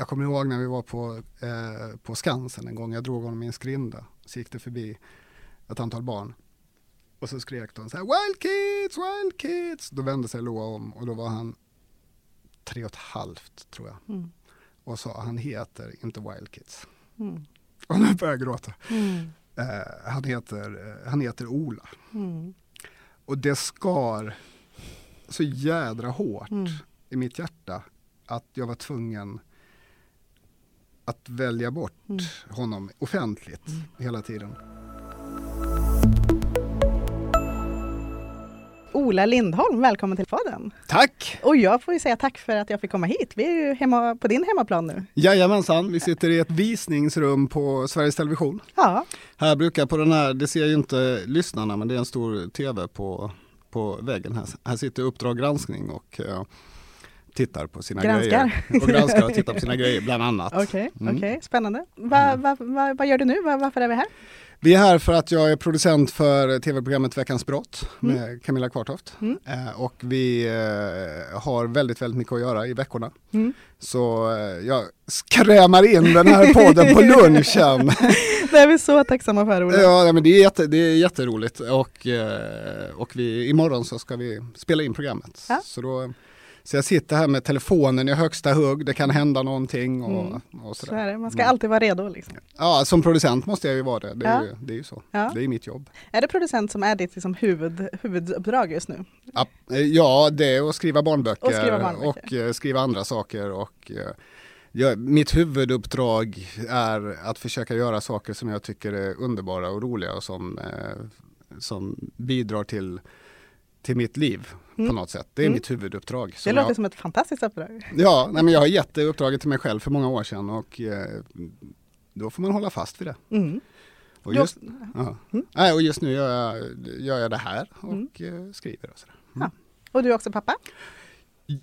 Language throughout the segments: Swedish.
Jag kommer ihåg när vi var på, eh, på Skansen en gång. Jag drog honom i en skrinda. Så gick det förbi ett antal barn. Och så skrek de så här Wild Kids, Wild Kids. Då vände sig Loa om och då var han tre och ett halvt tror jag. Mm. Och sa han heter inte Wild Kids. Mm. Och nu börjar jag gråta. Mm. Eh, han, heter, eh, han heter Ola. Mm. Och det skar så jädra hårt Mm. i mitt hjärta att jag var tvungen att välja bort Mm. honom offentligt hela tiden. Ola Lindholm, välkommen till podden. Tack! Och jag får ju säga tack för att jag fick komma hit. Vi är ju hemma på din hemmaplan nu. Jajamensan, vi sitter i ett visningsrum på Sveriges Television. Ja, Här brukar på den här, det ser ju inte lyssnarna men det är en stor tv på, på väggen här. Här sitter Uppdrag granskning och eh, tittar på sina Granskar. grejer. Och granskar och tittar på sina grejer bland annat. okej, Mm. okej, spännande. Va, va, va, vad gör du nu? Va, varför är vi här? Vi är här för att jag är producent för tv-programmet Veckans brott Mm. med Camilla Kvartoft. Mm. Eh, och vi eh, har väldigt, väldigt mycket att göra i veckorna. Mm. Så eh, jag skrämar in den här podden på lunchen. Det är vi så tacksamma för Ola. ja, men det är, jätte, det är jätteroligt och, eh, och vi, imorgon så ska vi spela in programmet. Ja. Så, då, så jag sitter här med telefonen i högsta hugg, det kan hända någonting och, Mm. och Så sådär. är det. Man ska Mm. alltid vara redo. Liksom. Ja, som producent måste jag ju vara det. Det är, Ja. ju, det är ju så. Ja. Det är mitt jobb. Är det producent som är ditt liksom, huvud, huvuduppdrag just nu? Ja, eh, Ja, det är att skriva barnböcker Och skriva barnböcker. och, eh, skriva andra saker. Och, eh, ja, mitt huvuduppdrag är att försöka göra saker som jag tycker är underbara och roliga och som, eh, som bidrar till, till mitt liv Mm. på något sätt. Det är Mm. mitt huvuduppdrag. Det låter jag, som ett fantastiskt uppdrag. ja, nej, men jag har gett det uppdraget till mig själv för många år sedan och eh, då får man hålla fast vid det. Mm. Och just, ja. Mm. nej, och just nu gör jag, gör jag det här och Mm. eh, skriver. Och sådär. Och du är också pappa?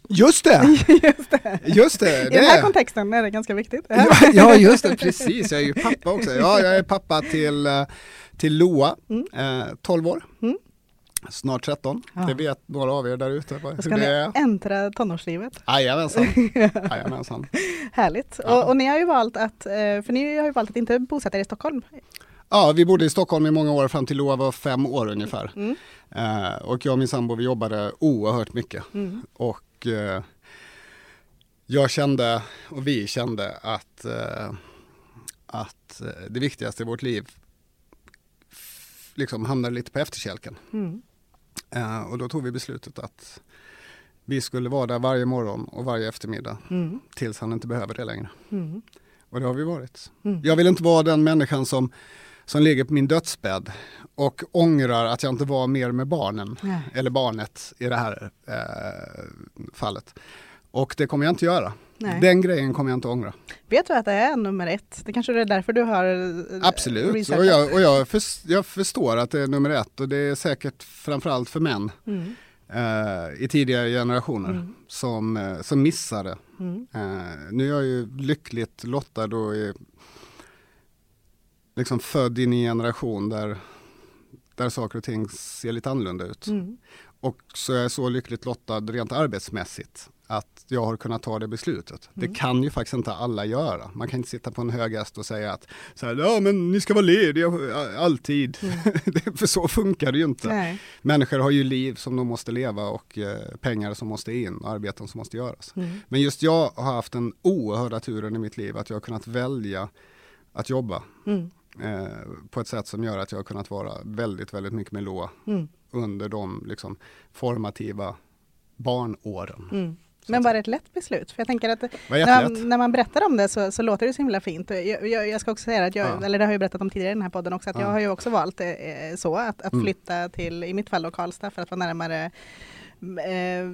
Just det! just det. Just det! I det den här är- kontexten är det ganska viktigt. Ja, ja just det, precis. Jag är ju pappa också. Ja, jag är pappa till, eh, till Loa, Mm. eh, 12 år. Mm. Snart 13. Ja. Det vet några av er där ute ska ni är. äntra tonårslivet. Jajamensan. Jajamensan. Härligt. Ja. Och, och ni har ju valt att, eh, för ni har ju valt att inte bosätta er i Stockholm. Ja, vi bodde i Stockholm i många år fram till Loa var fem år ungefär. Mm. Eh, och jag och min sambo vi jobbade oerhört mycket. Mm. Och eh, jag kände, och vi kände att, eh, att eh, det viktigaste i vårt liv liksom hamnade lite på efterkälken. Mm. Eh, och då tog vi beslutet att vi skulle vara där varje morgon och varje eftermiddag Mm. tills han inte behöver det längre. Mm. Och det har vi varit. Mm. Jag vill inte vara den människan som, som ligger på min dödsbädd och ångrar att jag inte var mer med barnen, Nej. eller barnet i det här eh, fallet. Och det kommer jag inte göra. Nej. Den grejen kommer jag inte ångra. Vet du att det är nummer ett? Det kanske är därför du har eh, Absolut, researchat. och, jag, och jag, förs- jag förstår att det är nummer ett och det är säkert framförallt för män. Mm. eh, i tidigare generationer Mm. som, eh, som missade. Mm. Eh, nu är jag ju lyckligt lottad och är liksom född in i en generation där, där saker och ting ser lite annorlunda ut. Mm. Och så är jag så lyckligt lottad rent arbetsmässigt att jag har kunnat ta det beslutet. Mm. Det kan ju faktiskt inte alla göra. Man kan inte sitta på en hög häst och säga att så här, ja men ni ska vara lediga alltid. Det- För så funkar det ju inte. Mm. Nej. Människor har ju liv som de måste leva och eh, pengar som måste in och arbeten som måste göras. Mm. Men just jag har haft den oerhörda turen i mitt liv att jag har kunnat välja att jobba Mm. eh, på ett sätt som gör att jag har kunnat vara väldigt, väldigt mycket med Loa Mm. under de liksom, formativa barnåren. Mm. Men var det ett lätt beslut? För jag tänker att när man, när man berättar om det så, så låter det så himla fint. Jag, jag, jag ska också säga att jag, Ja. eller det har jag berättat om tidigare i den här podden också, att Ja. jag har ju också valt eh, så att, att Mm. flytta till, i mitt fall då Karlstad för att vara närmare eh,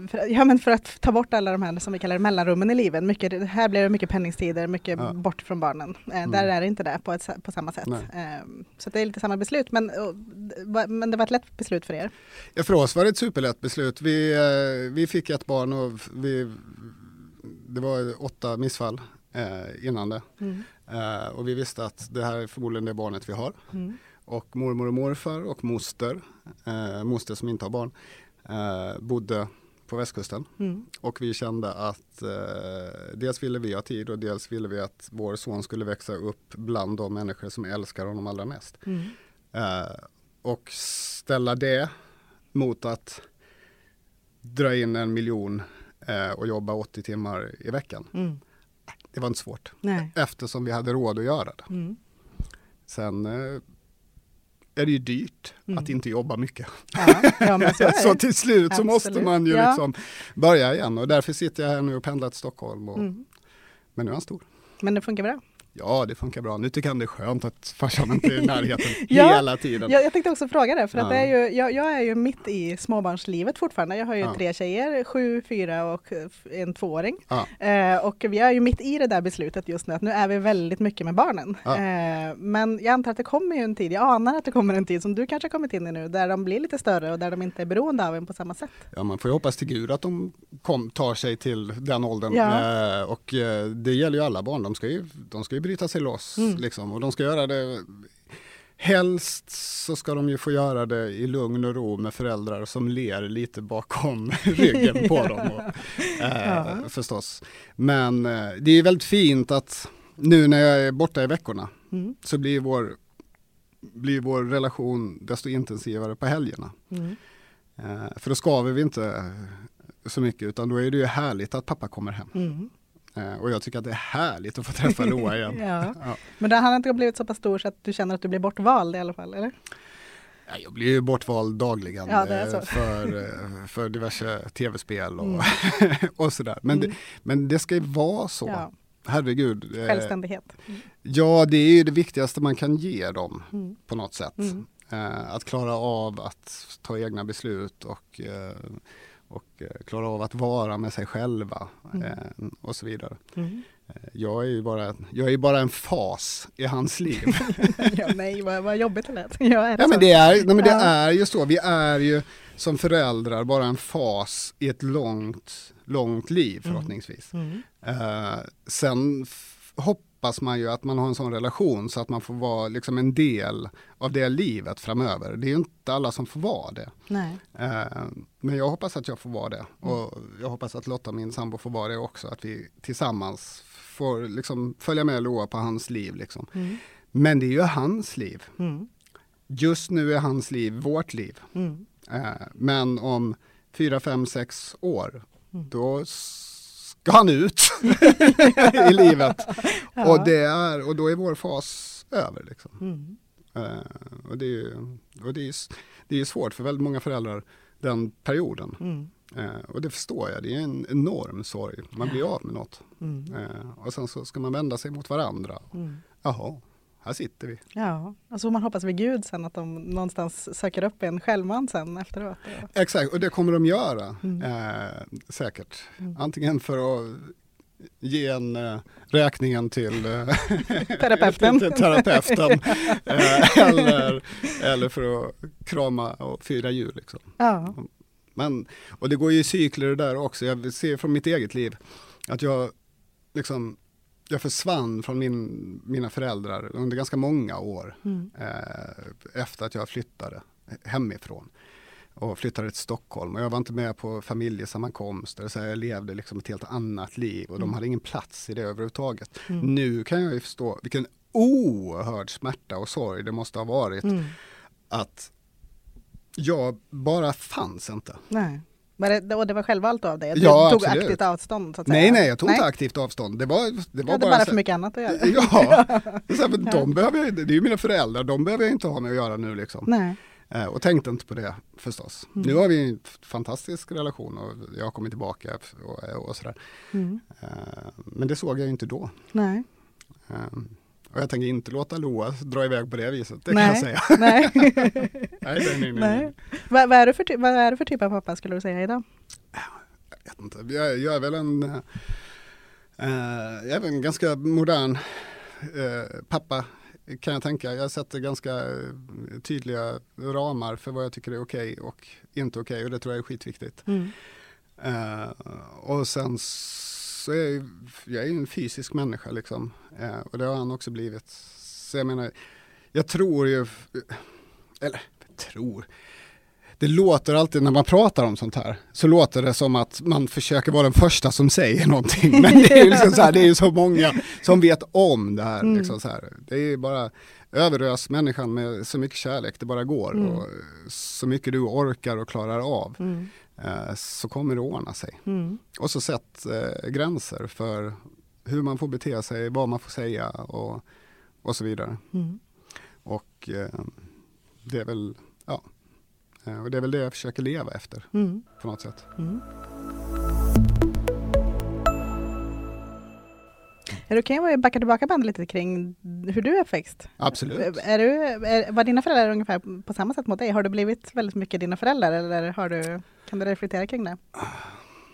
för, ja, men för att ta bort alla de här som vi kallar mellanrummen i livet. Mycket, här blir det mycket pendlingstider, mycket Ja. bort från barnen. Eh, Mm. Där är det inte det på, ett, på samma sätt. Nej. Eh, så det är lite samma beslut, men, och, men det var ett lätt beslut för er. Ja, för oss var det ett superlätt beslut. Vi, eh, vi fick ett barn och vi, det var åtta missfall eh, innan det. Mm. Eh, och vi visste att det här är förmodligen det barnet vi har. Mm. Och mormor och morfar och moster, eh, moster som inte har barn, eh, bodde på västkusten. Mm. Och vi kände att eh, dels ville vi ha tid och dels ville vi att vår son skulle växa upp bland de människor som älskar honom allra mest. Mm. Eh, och ställa det mot att dra in en miljon eh, och jobba 80 timmar i veckan. Mm. Det var inte svårt Nej. eftersom vi hade råd att göra det. Mm. Sen eh, är det ju dyrt Mm. att inte jobba mycket. Ja, ja, så Så till slut så måste Absolut. man ju Ja. liksom börja igen och därför sitter jag här nu och pendlar till Stockholm. Och, Mm. Men nu är han stor. Men det funkar bra. Ja, det funkar bra. Nu tycker han det är skönt att farsan inte är i närheten Ja, hela tiden. Jag, jag tänkte också fråga det, för att Ja. det är ju, jag, jag är ju mitt i småbarnslivet fortfarande. Jag har ju Ja. tre tjejer, sju, fyra och en tvååring. Eh, och vi är ju mitt i det där beslutet just nu, att nu är vi väldigt mycket med barnen. Eh, men jag antar att det kommer ju en tid, jag anar att det kommer en tid som du kanske har kommit in i nu, där de blir lite större och där de inte är beroende av en på samma sätt. Ja, man får ju hoppas till Gud att de kom, tar sig till den åldern. Eh, och eh, det gäller ju alla barn, de ska ju, de ska ju bryta sig loss. Mm. Liksom, och de ska göra det Helst så ska de ju få göra det i lugn och ro med föräldrar som ler lite bakom ryggen på dem. Och, eh, Ja. Förstås. Men eh, det är väldigt fint att nu när jag är borta i veckorna Mm. så blir vår, blir vår relation desto intensivare på helgerna. Mm. Eh, för då skaver vi inte så mycket utan då är det ju härligt att pappa kommer hem. Mm. Eh, och jag tycker att det är härligt att få träffa Loa igen. Ja. Ja. Men det har inte blivit så pass stor så att du känner att du blir bortvald i alla fall, eller? Ja, Jag blir ju bortvald dagligen Ja, eh, för, eh, för diverse tv-spel och, Mm. och sådär. Men, Mm. det, men det ska ju vara så. Ja. Herregud. Självständighet. Ja, det är ju det viktigaste man kan ge dem Mm. på något sätt. Mm. Att klara av att ta egna beslut och, och eh, klara av att vara med sig själva Mm. eh, och så vidare. Mm. Eh, Jag är ju bara, jag är bara en fas i hans liv. ja, nej, vad, vad jobbigt det lät. Jag är ja, så. men det, är, nej, men det Ja. är ju så, vi är ju som föräldrar bara en fas i ett långt, långt liv Mm. förhoppningsvis. Mm. Eh, sen f- hoppas man ju att man har en sån relation så att man får vara liksom en del av det livet framöver. Det är ju inte alla som får vara det. Nej. Eh, men jag hoppas att jag får vara det. Mm. Och jag hoppas att Lotta, min sambo, får vara det också. Att vi tillsammans får liksom följa med Loa på hans liv. Liksom. Mm. Men det är ju hans liv. Mm. Just nu är hans liv vårt liv. Mm. Eh, men om fyra, fem, sex år, Mm. då ska han ut i livet. Ja. Och, det är, och då är vår fas över. Liksom. Mm. Eh, och det är ju och det är, det är svårt för väldigt många föräldrar den perioden. Mm. Eh, och det förstår jag, det är en enorm sorg. Man blir av med något. Mm. Eh, och sen så ska man vända sig mot varandra. Mm. Jaha, här sitter vi. Ja, och så får man hoppas vid Gud sen att de någonstans söker upp en självmant sen efteråt. Exakt, och det kommer de göra. Mm. Eh, säkert. Mm. Antingen för att ge en eh, räkningen till, eh, Terapeuten. till terapeuten eh, eller, eller för att krama och fira jul. Liksom. Ja, Men, och det går ju i cykler det där också. Jag ser från mitt eget liv att jag liksom jag försvann från min, mina föräldrar under ganska många år Mm. eh, efter att jag flyttade hemifrån och flyttade till Stockholm. Och jag var inte med på familjesammankomster, så jag levde liksom ett helt annat liv och de Mm. hade ingen plats i det överhuvudtaget. Mm. Nu kan jag ju förstå vilken oerhörd smärta och sorg det måste ha varit Mm. att jag bara fanns inte. Nej. Men det, och det var självvalt av dig? Du Ja, tog absolut. aktivt avstånd? Så att säga. Nej, nej, jag tog inte aktivt avstånd. Det var, det var bara, bara så- för mycket annat att göra? Ja, så här, de behöver jag, det är ju mina föräldrar, de behöver jag inte ha med att göra nu liksom. Nej. Eh, och tänkte inte på det förstås. Mm. Nu har vi en fantastisk relation och jag har kommit tillbaka och, och sådär. Mm. Eh, men det såg jag ju inte då. Nej. Eh, och jag tänker inte låta Loa dra iväg på det viset, det nej. kan jag säga. Nej. nej, nej, nej. Vad, vad, är du för, vad är du för typ av pappa skulle du säga idag? Jag, vet inte. jag, jag är väl en, eh, jag är väl en ganska modern eh, pappa kan jag tänka. Jag sätter ganska eh, tydliga ramar för vad jag tycker är okej och inte okej och det tror jag är skitviktigt. Mm. Eh, och sen så är jag, ju- jag är ju en fysisk människa liksom. Eh, och det har han också blivit. Så jag menar, jag tror ju, eller tror, det låter alltid när man pratar om sånt här, så låter det som att man försöker vara den första som säger någonting. Men det är ju liksom så, här, det är ju så många som vet om det här. Mm. Liksom så här. Det är ju bara överös människan med så mycket kärlek det bara går. Mm. Och så mycket du orkar och klarar av Mm. Eh, så kommer det ordna sig. Mm. Och så sätt eh, gränser för hur man får bete sig, vad man får säga och, och så vidare. Mm. Och eh, det är väl, ja, och det är väl det jag försöker leva efter Mm. på något sätt. Mm. Är det okej om vi backar tillbaka bandet lite kring hur du är uppväxt? Absolut. Är du, är, var dina föräldrar ungefär på samma sätt mot dig? Har du blivit väldigt mycket dina föräldrar eller har du, kan du reflektera kring det?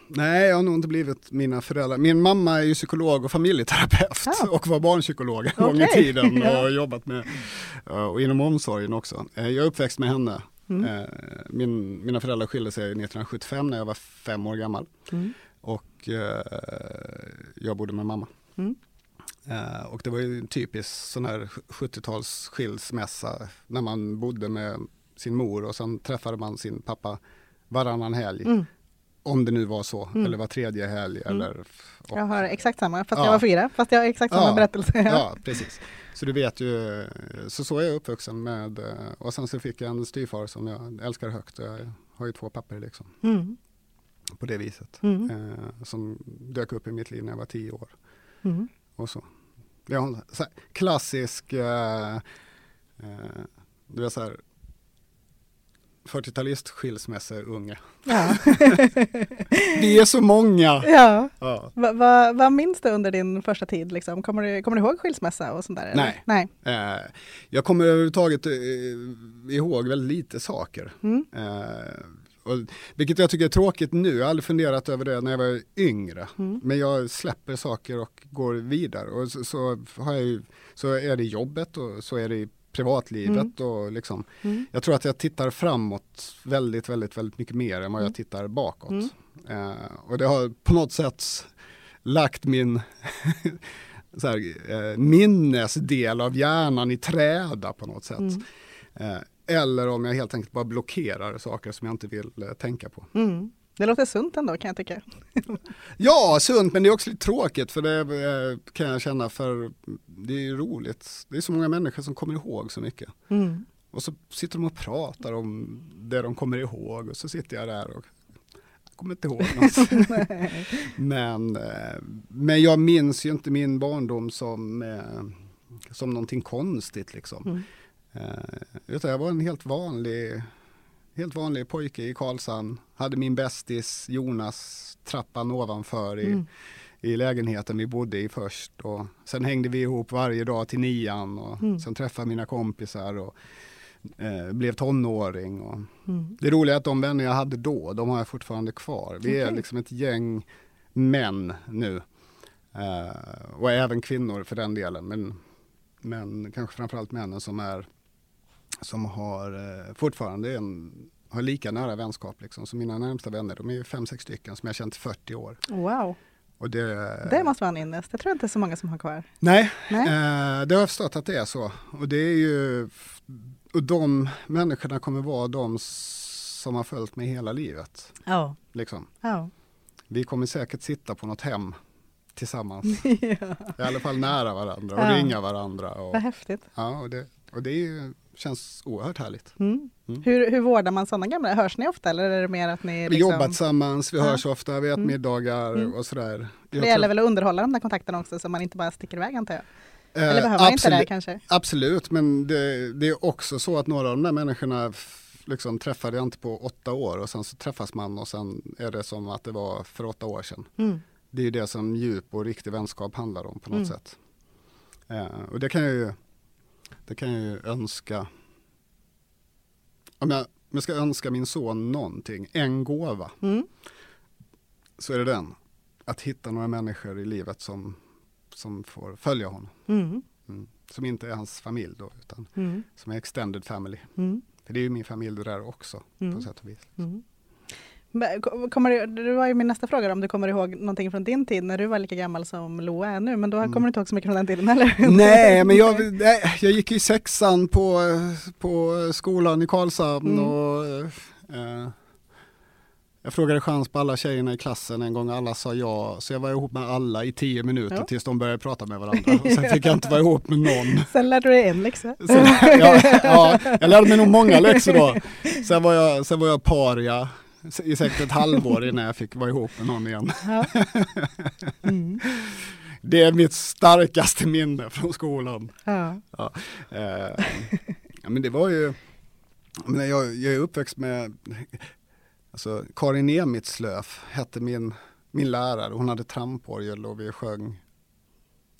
Nej, jag har nog inte blivit mina föräldrar. Min mamma är ju psykolog och familjeterapeut Ah. och var barnpsykolog en gång i tiden och Ja. har jobbat med, eh, och inom omsorgen också. Eh, Jag är uppväxt med henne. Mm. Eh, Min, mina föräldrar skilde sig 1975 när jag var fem år gammal. Mm. Och jag bodde med mamma. Mm. Och det var ju en typisk sån här 70-tals skilsmässa när man bodde med sin mor och sen träffade man sin pappa varannan helg. Mm. Om det nu var så, Mm. eller var tredje helg. Mm. Eller, och, Jag har exakt samma, fast Ja. jag var fyra, fast jag har exakt samma Ja. berättelse. Ja, precis. Så du vet ju, så så är jag uppvuxen med, och sen så fick jag en styvfar som jag älskar högt. Jag har ju två papper liksom, Mm. på det viset. Mm. Eh, som dök upp i mitt liv när jag var tio år. Mm. och så. Vi har en klassisk, eh, eh, du vet så här, 40-talist skilsmässounge. Ja. Vi är så många! ja. Ja. Va, va, vad minns du under din första tid? Liksom? Kommer, du, kommer du ihåg skilsmässa och sånt där? eller? Nej. Nej. Eh, jag kommer överhuvudtaget eh, ihåg väldigt lite saker. Mm. Eh, och, vilket jag tycker är tråkigt nu. Jag har aldrig funderat över det när jag var yngre. Mm. Men jag släpper saker och går vidare. Och så, så, har jag ju, så är det jobbet och så är det privatlivet. Och liksom, Mm. jag tror att jag tittar framåt väldigt, väldigt, väldigt mycket mer än vad jag Mm. tittar bakåt. Mm. Eh, och det har på något sätt lagt min så här, eh, minnesdel av hjärnan i träda på något sätt. Mm. Eh, eller om jag helt enkelt bara blockerar saker som jag inte vill eh, tänka på. Det låter sunt ändå kan jag tycka. Ja, sunt men det är också lite tråkigt för det eh, kan jag känna för det är roligt. Det är så många människor som kommer ihåg så mycket. Mm. Och så sitter de och pratar om det de kommer ihåg och så sitter jag där och jag kommer inte ihåg något. men, eh, men jag minns ju inte min barndom som, eh, som någonting konstigt liksom. Mm. Utan jag var en helt vanlig, helt vanlig pojke i Karlshamn. Hade min bästis Jonas trappan ovanför i, Mm. i lägenheten vi bodde i först. Och sen hängde vi ihop varje dag till nian och Mm. sen träffade mina kompisar och eh, blev tonåring. Och Mm. det roliga är att de vänner jag hade då, de har jag fortfarande kvar. Vi är Okej. liksom ett gäng män nu. Eh, och även kvinnor för den delen. Men, men kanske framförallt männen som är som har eh, fortfarande en har lika nära vänskap. Liksom. Så mina närmsta vänner, de är fem, sex stycken som jag känt i 40 år. Wow, Och det, det måste vara en ynnest. Det tror jag inte är så många som har kvar. Nej, Nej. Eh, det har jag förstått att det är så. Och det är ju, och de människorna kommer vara de som har följt mig hela livet. Ja. Liksom. Ja. Vi kommer säkert sitta på något hem tillsammans. ja. I alla fall nära varandra och Ja. ringa varandra. Och, Vad häftigt. ja, och det, och det är ju, känns oerhört härligt. Mm. Mm. Hur, hur vårdar man sådana gamla? Hörs ni ofta eller är det mer att ni Vi liksom... jobbar tillsammans, vi Ja. hörs ofta, vi äter Mm. middagar Mm. och sådär. Jag Det tror- gäller väl att underhålla de där kontakterna också så man inte bara sticker iväg antar jag? eh, Eller behöver man inte det kanske? Absolut, men det, det är också så att några av de där människorna liksom träffade jag inte på åtta år och sen så träffas man och sen är det som att det var för åtta år sedan. Mm. Det är det som djup och riktig vänskap handlar om på något Mm. sätt. Eh, och det kan jag ju, det kan jag ju önska. Om jag, om jag ska önska min son någonting, en gåva, Mm. så är det den. Att hitta några människor i livet som, som får följa honom. Mm. Mm. Som inte är hans familj då, utan Mm. som är extended family. Mm. För det är ju min familj det där också Mm. på sätt och vis. Mm. Kommer du, det var ju min nästa fråga om du kommer ihåg någonting från din tid när du var lika gammal som Loa är nu, men då Mm. kommer du inte ihåg så mycket från den tiden eller? Nej, men jag, nej, jag gick i sexan på, på skolan i Karlshamn Mm. och eh, jag frågade chans på alla tjejerna i klassen en gång, alla sa ja, så jag var ihop med alla i tio minuter Ja. tills de började prata med varandra. Och sen fick jag inte vara ihop med någon. Sen lärde du dig en läxa. Sen, ja, ja, jag lärde mig nog många läxor då. Sen var jag, sen var jag paria i säkert ett halvår innan jag fick vara ihop med någon igen. Ja. Mm. Det är mitt starkaste minne från skolan. Ja. Eh, ja, men det var ju, jag, jag är uppväxt med, alltså Karin Emitslöf hette min, min lärare, hon hade tramporgel och vi sjöng,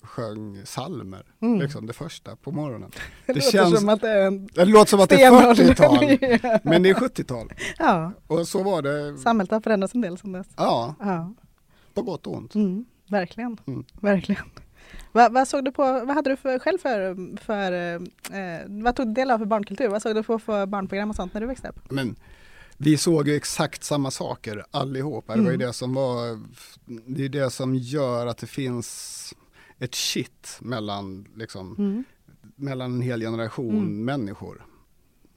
sjöng salmer, Mm. liksom det första på morgonen. Det, Det låter känns- som att det är en Det låter som att det är stenhård- 40-tal, men det är 70-tal. ja, Och så var det, samhället har förändrats en del sedan dess. ja, Ja. på gott och ont. Mm, verkligen, Mm. verkligen. Vad, vad såg du på, vad hade du för, själv för, för eh, vad tog du del av för barnkultur? Vad såg du på för barnprogram och sånt när du växte upp? Men vi såg ju exakt samma saker allihopa. Det var ju Mm. det som var, det är det som gör att det finns ett shit mellan, liksom, Mm. mellan en hel generation Mm. människor.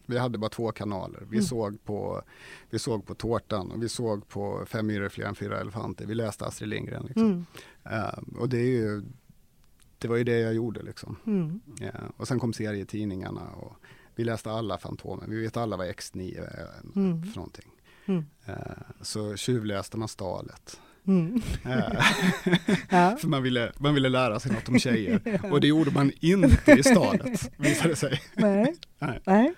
Vi hade bara två kanaler. Vi, Mm. såg på, vi såg på Tårtan och vi såg på Fem myror fler än fyra elefanter. Vi läste Astrid Lindgren. Liksom. Eh, och det, är ju, det var ju det jag gjorde. Liksom. Ja, och sen kom serietidningarna och vi läste alla Fantomen. Vi vet alla vad X9 är Mm. för någonting. Mm. Eh, så tjuvläste man Stalet. Mm. Ja. för man ville, man ville lära sig något om tjejer. Och det gjorde man inte i Stalet, visade det sig. Nej. Nej. Nej.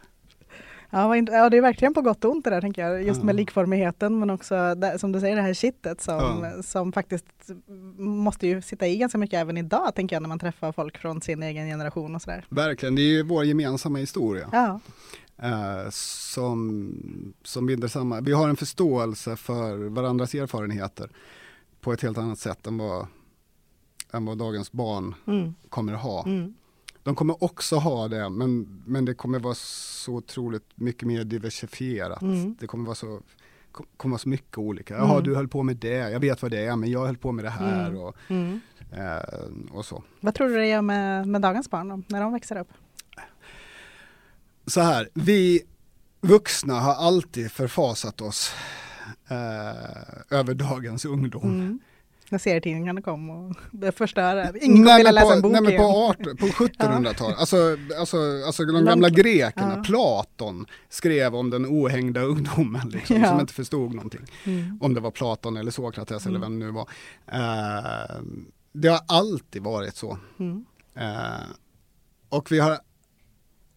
Ja, ja, det är verkligen på gott och ont det där tänker jag. Just Ja. med likformigheten men också det, som du säger det här kittet som, Ja. som faktiskt måste ju sitta i ganska mycket även idag tänker jag när man träffar folk från sin egen generation och sådär. Verkligen, det är ju vår gemensamma historia. Ja. Eh, som, som binder samman. Vi har en förståelse för varandras erfarenheter på ett helt annat sätt än vad, än vad dagens barn Mm. kommer ha. Mm. De kommer också ha det, men, men det kommer vara så otroligt mycket mer diversifierat. Mm. Det kommer vara så, kom- kommer vara så mycket olika. Jaha, Mm. du höll på med det, jag vet vad det är, men jag höll på med det här Mm. och, Mm. eh, och så. Vad tror du det gör med, med dagens barn då, när de växer upp? Så här, vi vuxna har alltid förfasat oss eh, över dagens ungdom. Mm. När serietidningarna kom och det förstörde. Ingen Nej, vilja men läsa på, en bok nej, men på, igen. 18, på 1700-talet, alltså, alltså, alltså de Långt- gamla grekerna, Ja. Platon skrev om den ohängda ungdomen liksom, Ja. som inte förstod någonting. Mm. Om det var Platon eller Sokrates eller Mm. vem det nu var. Eh, det har alltid varit så. Mm. Eh, och vi har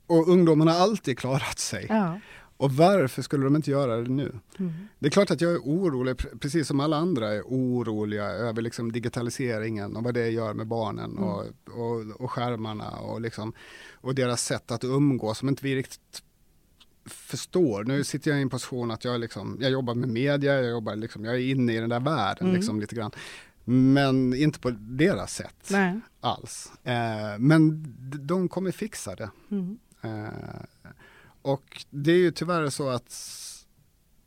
och ungdomarna har alltid klarat sig. Ja. Och varför skulle de inte göra det nu? Mm. Det är klart att jag är orolig, pre- precis som alla andra är oroliga över liksom digitaliseringen och vad det gör med barnen Mm. och, och, och skärmarna och, liksom, och deras sätt att umgås som inte vi riktigt förstår. Nu sitter jag i en position att jag, liksom, jag jobbar med media, jag, jobbar liksom, jag är inne i den där världen Mm. liksom, lite grann. Men inte på deras sätt Nej. alls. Eh, men de kommer fixa det. Mm. Eh, och det är ju tyvärr så att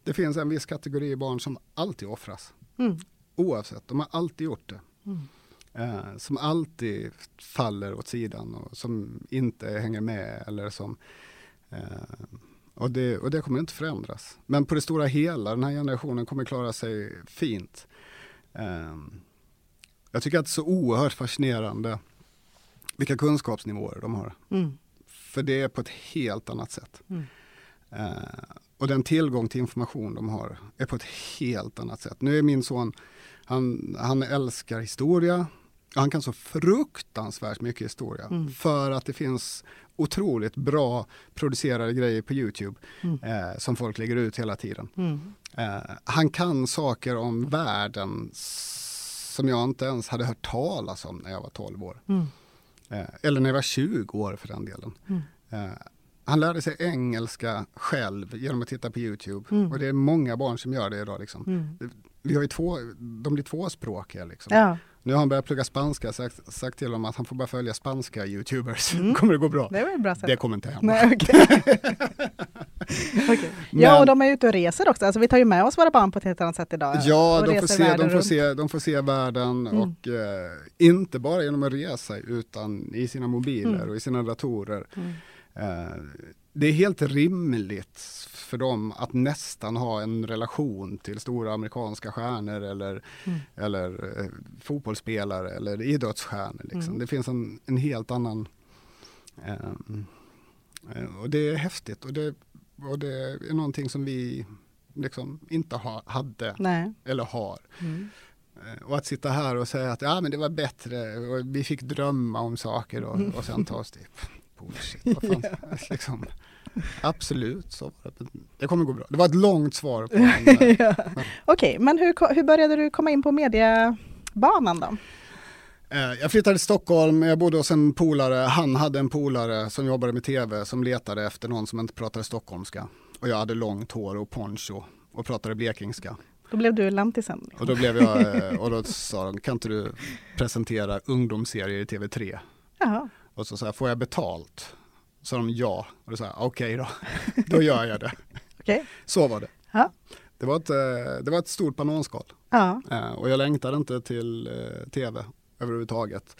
det finns en viss kategori barn som alltid offras. Mm. Oavsett, de har alltid gjort det. Eh, som alltid faller åt sidan och som inte hänger med eller som eh, och, det, och det kommer inte förändras. Men på det stora hela, den här generationen kommer klara sig fint. Eh, jag tycker att det är så oerhört fascinerande vilka kunskapsnivåer de har. Mm. För det är på ett helt annat sätt. Mm. Eh, och den tillgång till information de har är på ett helt annat sätt. Nu är min son, han, han älskar historia. Han kan så fruktansvärt mycket historia. Mm. För att det finns otroligt bra producerade grejer på Youtube Mm. eh, som folk lägger ut hela tiden. Mm. Eh, han kan saker om världen som jag inte ens hade hört talas om när jag var 12 år. Eh, eller när jag var 20 år för den delen. Mm. Eh, han lärde sig engelska själv genom att titta på Youtube. Mm. Och det är många barn som gör det idag. Liksom. Mm. Vi har ju två, de blir tvåspråkiga. Liksom. Ja, Nu har han börjat plugga spanska, sagt, sagt till dem att han får bara följa spanska Youtubers. Mm. kommer det gå bra? det bra. Det kommer inte hända. Nej, okej. Okej. Ja, och de är ute och reser också. Alltså, vi tar ju med oss våra barn på ett helt annat sätt idag. Ja, de får, se, de, får se, de får se världen Mm. och eh, inte bara genom att resa utan i sina mobiler Mm. och i sina datorer. Mm. Eh, det är helt rimligt för dem att nästan ha en relation till stora amerikanska stjärnor eller, Mm. eller eh, fotbollsspelare eller idrottsstjärnor. Liksom. Mm. Det finns en, en helt annan eh, eh, och det är häftigt och det, och det är någonting som vi liksom inte ha, hade Nej. eller har. Mm. Eh, Och att sitta här och säga att ja, men det var bättre och vi fick drömma om saker och, och sen ta oss till bullshit. Vad fan, liksom, absolut, så det. Kommer gå bra. Det var ett långt svar på en, eh, ja. Okej, men hur, hur började du komma in på mediebanan då? Eh, Jag flyttade till Stockholm, jag bodde hos en polare, han hade en polare som jobbade med tv som letade efter någon som inte pratade stockholmska. Och jag hade långt hår och poncho och pratade blekingska. Då blev du lantisen. Och då blev jag, eh, och då sa de, kan inte du presentera ungdomsserier i TV3? Jaha. Och så sa jag, får jag betalt? Sa de ja. Och då sa jag, okej då, då gör jag det. Okej. Så var det. Ja. Det var ett, eh, det var ett stort bananskal. Ja. Eh, Och jag längtade inte till eh, tv överhuvudtaget.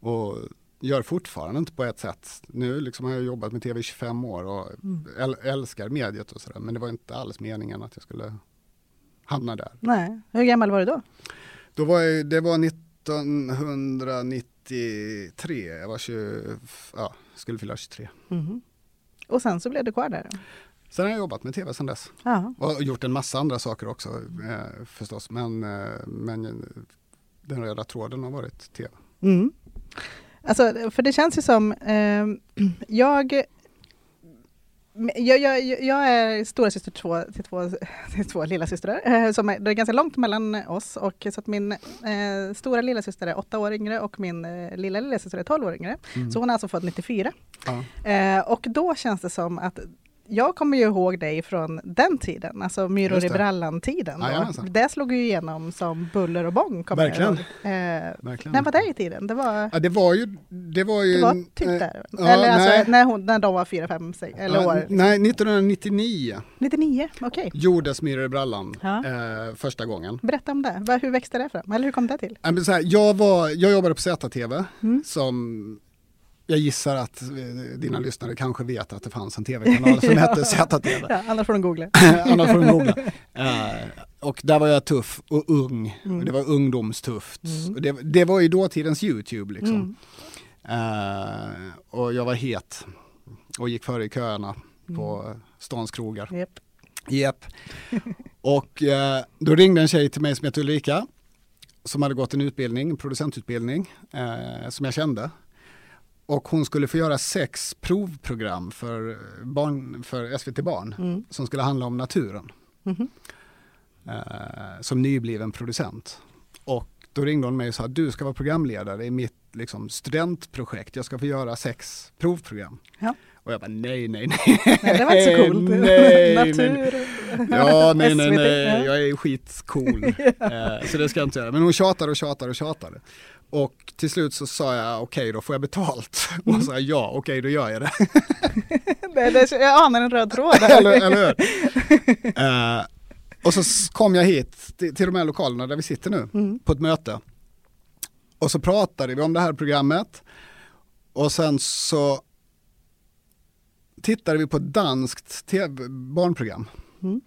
Och gör fortfarande inte på ett sätt. Nu liksom har jag jobbat med tv i 25 år och Mm. äl- älskar mediet och sådär. Men det var inte alls meningen att jag skulle hamna där. Nej. Hur gammal var du då? Då var jag, det var 1993, jag var 20, ja, skulle fylla 23. Mhm. Och sen så blev du kvar där? Sen har jag jobbat med tv sedan dess. Ja. Och gjort en massa andra saker också eh, förstås. Men, eh, men eh, den röda tråden har varit tv. Mm. Alltså, för det känns ju som, eh, jag, jag, jag, jag är stora syster till två, till två, till två lilla systrar. Eh, som är, det är ganska långt mellan oss. Och, så att min eh, stora lilla syster är åtta år yngre och min eh, lilla lilla syster är tolv år yngre. Mm. Så hon är alltså född 94. Ja. Eh, och då känns det som att jag kommer ju ihåg dig från den tiden, alltså Myror i brallan-tiden. det slog ju igenom som buller och bång. Verkligen. Eh, Verkligen. när var det i tiden? Det var, Ja, det var ju, det var ju det var typ eh, där. ja, eller nej. alltså när, hon, när de var fyra, fem, sex, eller år. Nej, 1999 99, okej. gjordes Myror i brallan eh, första gången. Berätta om det. Hur växte det fram? Eller hur kom det till? Jag, var, jag jobbade på ZTV Mm. som jag gissar att eh, dina lyssnare kanske vet att det fanns en tv-kanal som hette ZTV. Ja, annars får de googla. Annars får de googla. Eh, och där var jag tuff och ung. Mm. Och det var ungdomstufft. Mm. Det, det var ju dåtidens YouTube liksom. Mm. Eh, och jag var het. Och gick före i köerna på stans krogar. Japp. Japp. Och eh, då ringde en tjej till mig som heter Ulrika. Som hade gått en utbildning, en producentutbildning. Som jag kände. Och hon skulle få göra sex provprogram för, barn, för SVT Barn. Mm. Som skulle handla om naturen. Mhm. Eh, som nybliven producent. Och då ringde hon mig och sa du ska vara programledare i mitt liksom, studentprojekt. Jag ska få göra sex provprogram. Ja. Och jag bara nej, nej, nej. Nej, det var inte så coolt. nej. Natur. Ja, nej, nej, nej, ja. jag är skitcool. Eh, så det ska jag inte göra. Men hon tjatade och tjatade och tjatade. Och till slut så sa jag okej då får jag betalt. Och Mm. hon sa ja okej då gör jag det. det, det, jag anar en röd tråd där. eller, eller hur? Eh, och så kom jag hit till, till de här lokalerna där vi sitter nu Mm. på ett möte. Och så pratade vi om det här programmet. Och sen så tittade vi på ett danskt TV barnprogram. Mm.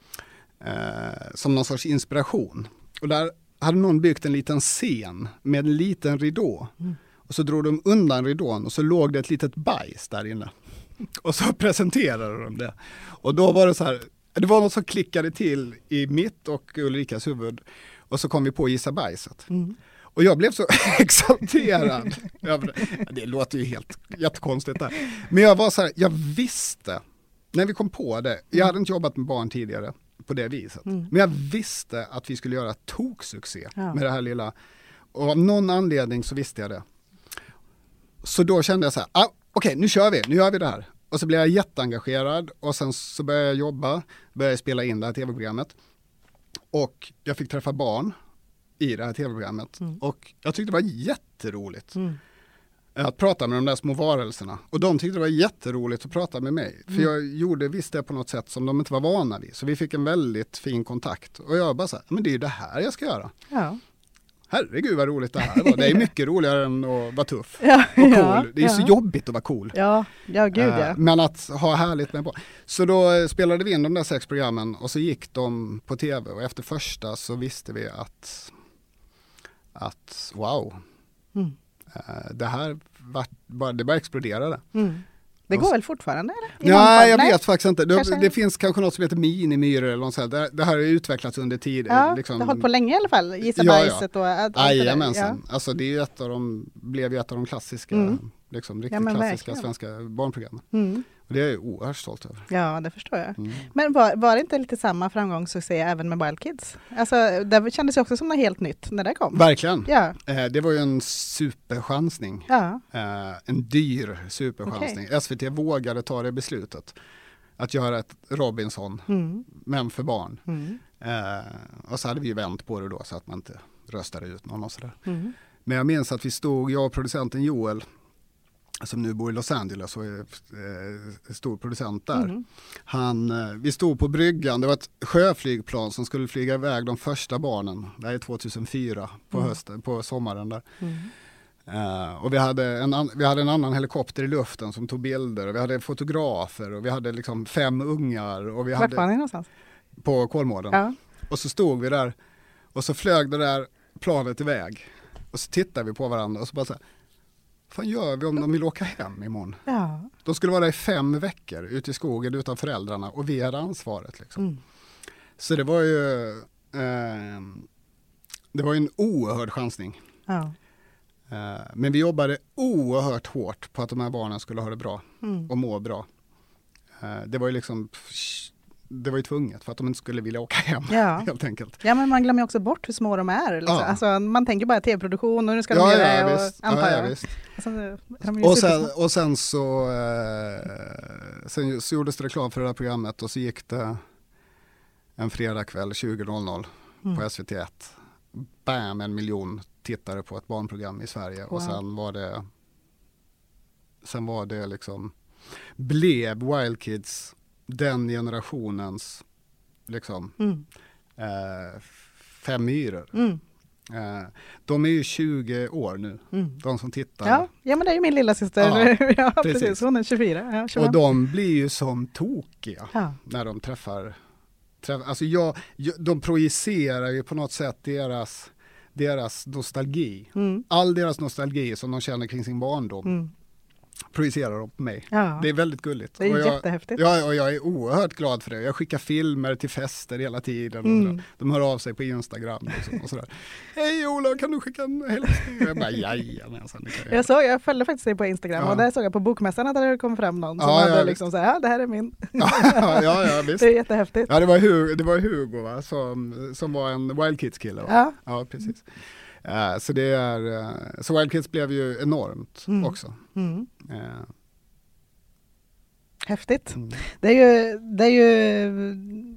Eh, som någon sorts inspiration. Och där hade någon byggt en liten scen med en liten ridå. Mm. Och så drog de undan ridån och så låg det ett litet bajs där inne. Och så presenterade de det. Och då var det så här, det var något som klickade till i mitt och Ulrikas huvud. Och så kom vi på Gissa bajset. Mm. Och jag blev så exalterad. över det. det låter ju helt jättekonstigt där. Men jag var så här, jag visste, när vi kom på det, jag hade inte jobbat med barn tidigare på det viset. Mm. Men jag visste att vi skulle göra toksuccé Ja. med det här lilla. Och av någon anledning så visste jag det. Så då kände jag så här, ah, okej nu kör vi, nu gör vi det här. Och så blev jag jätteengagerad och sen så började jag jobba, började spela in det här tv-programmet. Och jag fick träffa barn i det här tv-programmet. Och jag tyckte det var jätteroligt Mm. Att prata med de där små varelserna. Och de tyckte det var jätteroligt att prata med mig. För jag gjorde visst det på något sätt som de inte var vana vid. Så vi fick en väldigt fin kontakt. Och jag bara så här, men det är ju det här jag ska göra. Ja. Herregud vad roligt det här var. Det är mycket roligare än att vara tuff Ja, och cool. ja, det är så jobbigt att vara cool. Ja, ja gud Eh, ja. Men att ha härligt med barn. Så då spelade vi in de där sex programmen och så gick de på tv och efter första så visste vi att, att wow, Mm. Eh, det här var, det bara exploderade. Mm. Det går väl fortfarande eller? I Ja, mångfald? jag Nej? vet faktiskt inte. Det, Kanske- det finns kanske något som heter minimyror eller något sånt. Det, det här har utvecklats under tid. Ja, liksom, det har hållit på länge i alla fall. Gissa Ja, ja. och allt. Jajamensan. Alltså det är ett av de, blev ju ett av de klassiska, Mm. liksom, riktigt Ja, klassiska verkligen. svenska barnprogrammen. Ja. Mm. Och det är jag oerhört stolt över. ja, det förstår jag. Mm. Men var, var det inte lite samma framgångssuccé även med Wild Kids? Alltså, det kändes ju också som något helt nytt när det kom. Verkligen. Ja, Eh, det var ju en superchansning. ja. Eh, en dyr superchansning. SVT vågade ta det beslutet. Att göra ett Robinson, Mm. men för barn. Mm. Eh, och så hade vi ju vänt på det då så att man inte röstade ut någon och sådär. Mm. Men jag minns att vi stod, jag och producenten Joel, som nu bor i Los Angeles och är eh, stor producent där. Mm. Han, eh, vi stod på bryggan, det var ett sjöflygplan som skulle flyga iväg de första barnen. Det här är 2004 på Mm. hösten, på sommaren där. Mm. Eh, och vi hade, en an, vi hade en annan helikopter i luften som tog bilder och vi hade fotografer och vi hade liksom fem ungar och vi Vart var hade ni någonstans? på Kolmården. Ja. Och så stod vi där och så flög det där planet iväg. Och så tittade vi på varandra och så bara så här, fan gör vi om de vill åka hem imorgon? ja. De skulle vara i fem veckor ute i skogen utan föräldrarna och vi hade ansvaret. Liksom. Mm. Så det var ju eh, det var en oerhörd chansning. ja. Eh, men vi jobbade oerhört hårt på att de här barnen skulle ha det bra Mm. och må bra. Eh, det var ju liksom det var ju tvunget för att de inte skulle vilja åka hem Ja. helt enkelt. ja, men man glömmer ju också bort hur små de är. Liksom. Ja. Alltså, man tänker bara tv-produktion och nu ska de Ja, göra ja, det. visst. Och, antar Ja, ja, jag. visst. Alltså, de Och sen, och sen så eh, sen så gjordes det reklam för det här programmet och så gick det en fredagkväll 20.00 Mm. på SVT1. Bam, en miljon tittare på ett barnprogram i Sverige och Wow. sen var det sen var det liksom blev Wild Kids den generationens liksom Mm. eh, fem myror. Mm. Eh, de är ju 20 år nu, Mm. de som tittar. Ja, ja, men det är ju min lilla syster. Ja, Ja, precis. precis. Hon är 24. Ja, 25. Och de blir ju som tokiga ja. när de träffar, träffar alltså jag, jag, de projicerar ju på något sätt deras, deras nostalgi. Mm. All deras nostalgi som de känner kring sin barndom Mm. Projicerar de på mig. Ja. Det är väldigt gulligt. Det är och jag, jättehäftigt. Ja, och jag är oerhört glad för det. Jag skickar filmer till fester hela tiden. Mm. De hör av sig på Instagram och sådär. Hej Ola, kan du skicka en hälsning? Jag bara, jajamensan, jag Jag, såg, jag följde faktiskt dig på Instagram Ja. och där såg jag på bokmässan att det hade kommit fram någon som Ja, hade ja, liksom så här, det här är min. ja, ja, ja, visst. Det är jättehäftigt. Ja, det var Hugo, det var Hugo va? Som, som var en Wild Kids-kille. va? Ja. Ja, precis. Eh, så det är, eh, så Wild Kids blev ju enormt Mm. också. Mm. Eh, Häftigt. Mm. Det är ju, det är ju,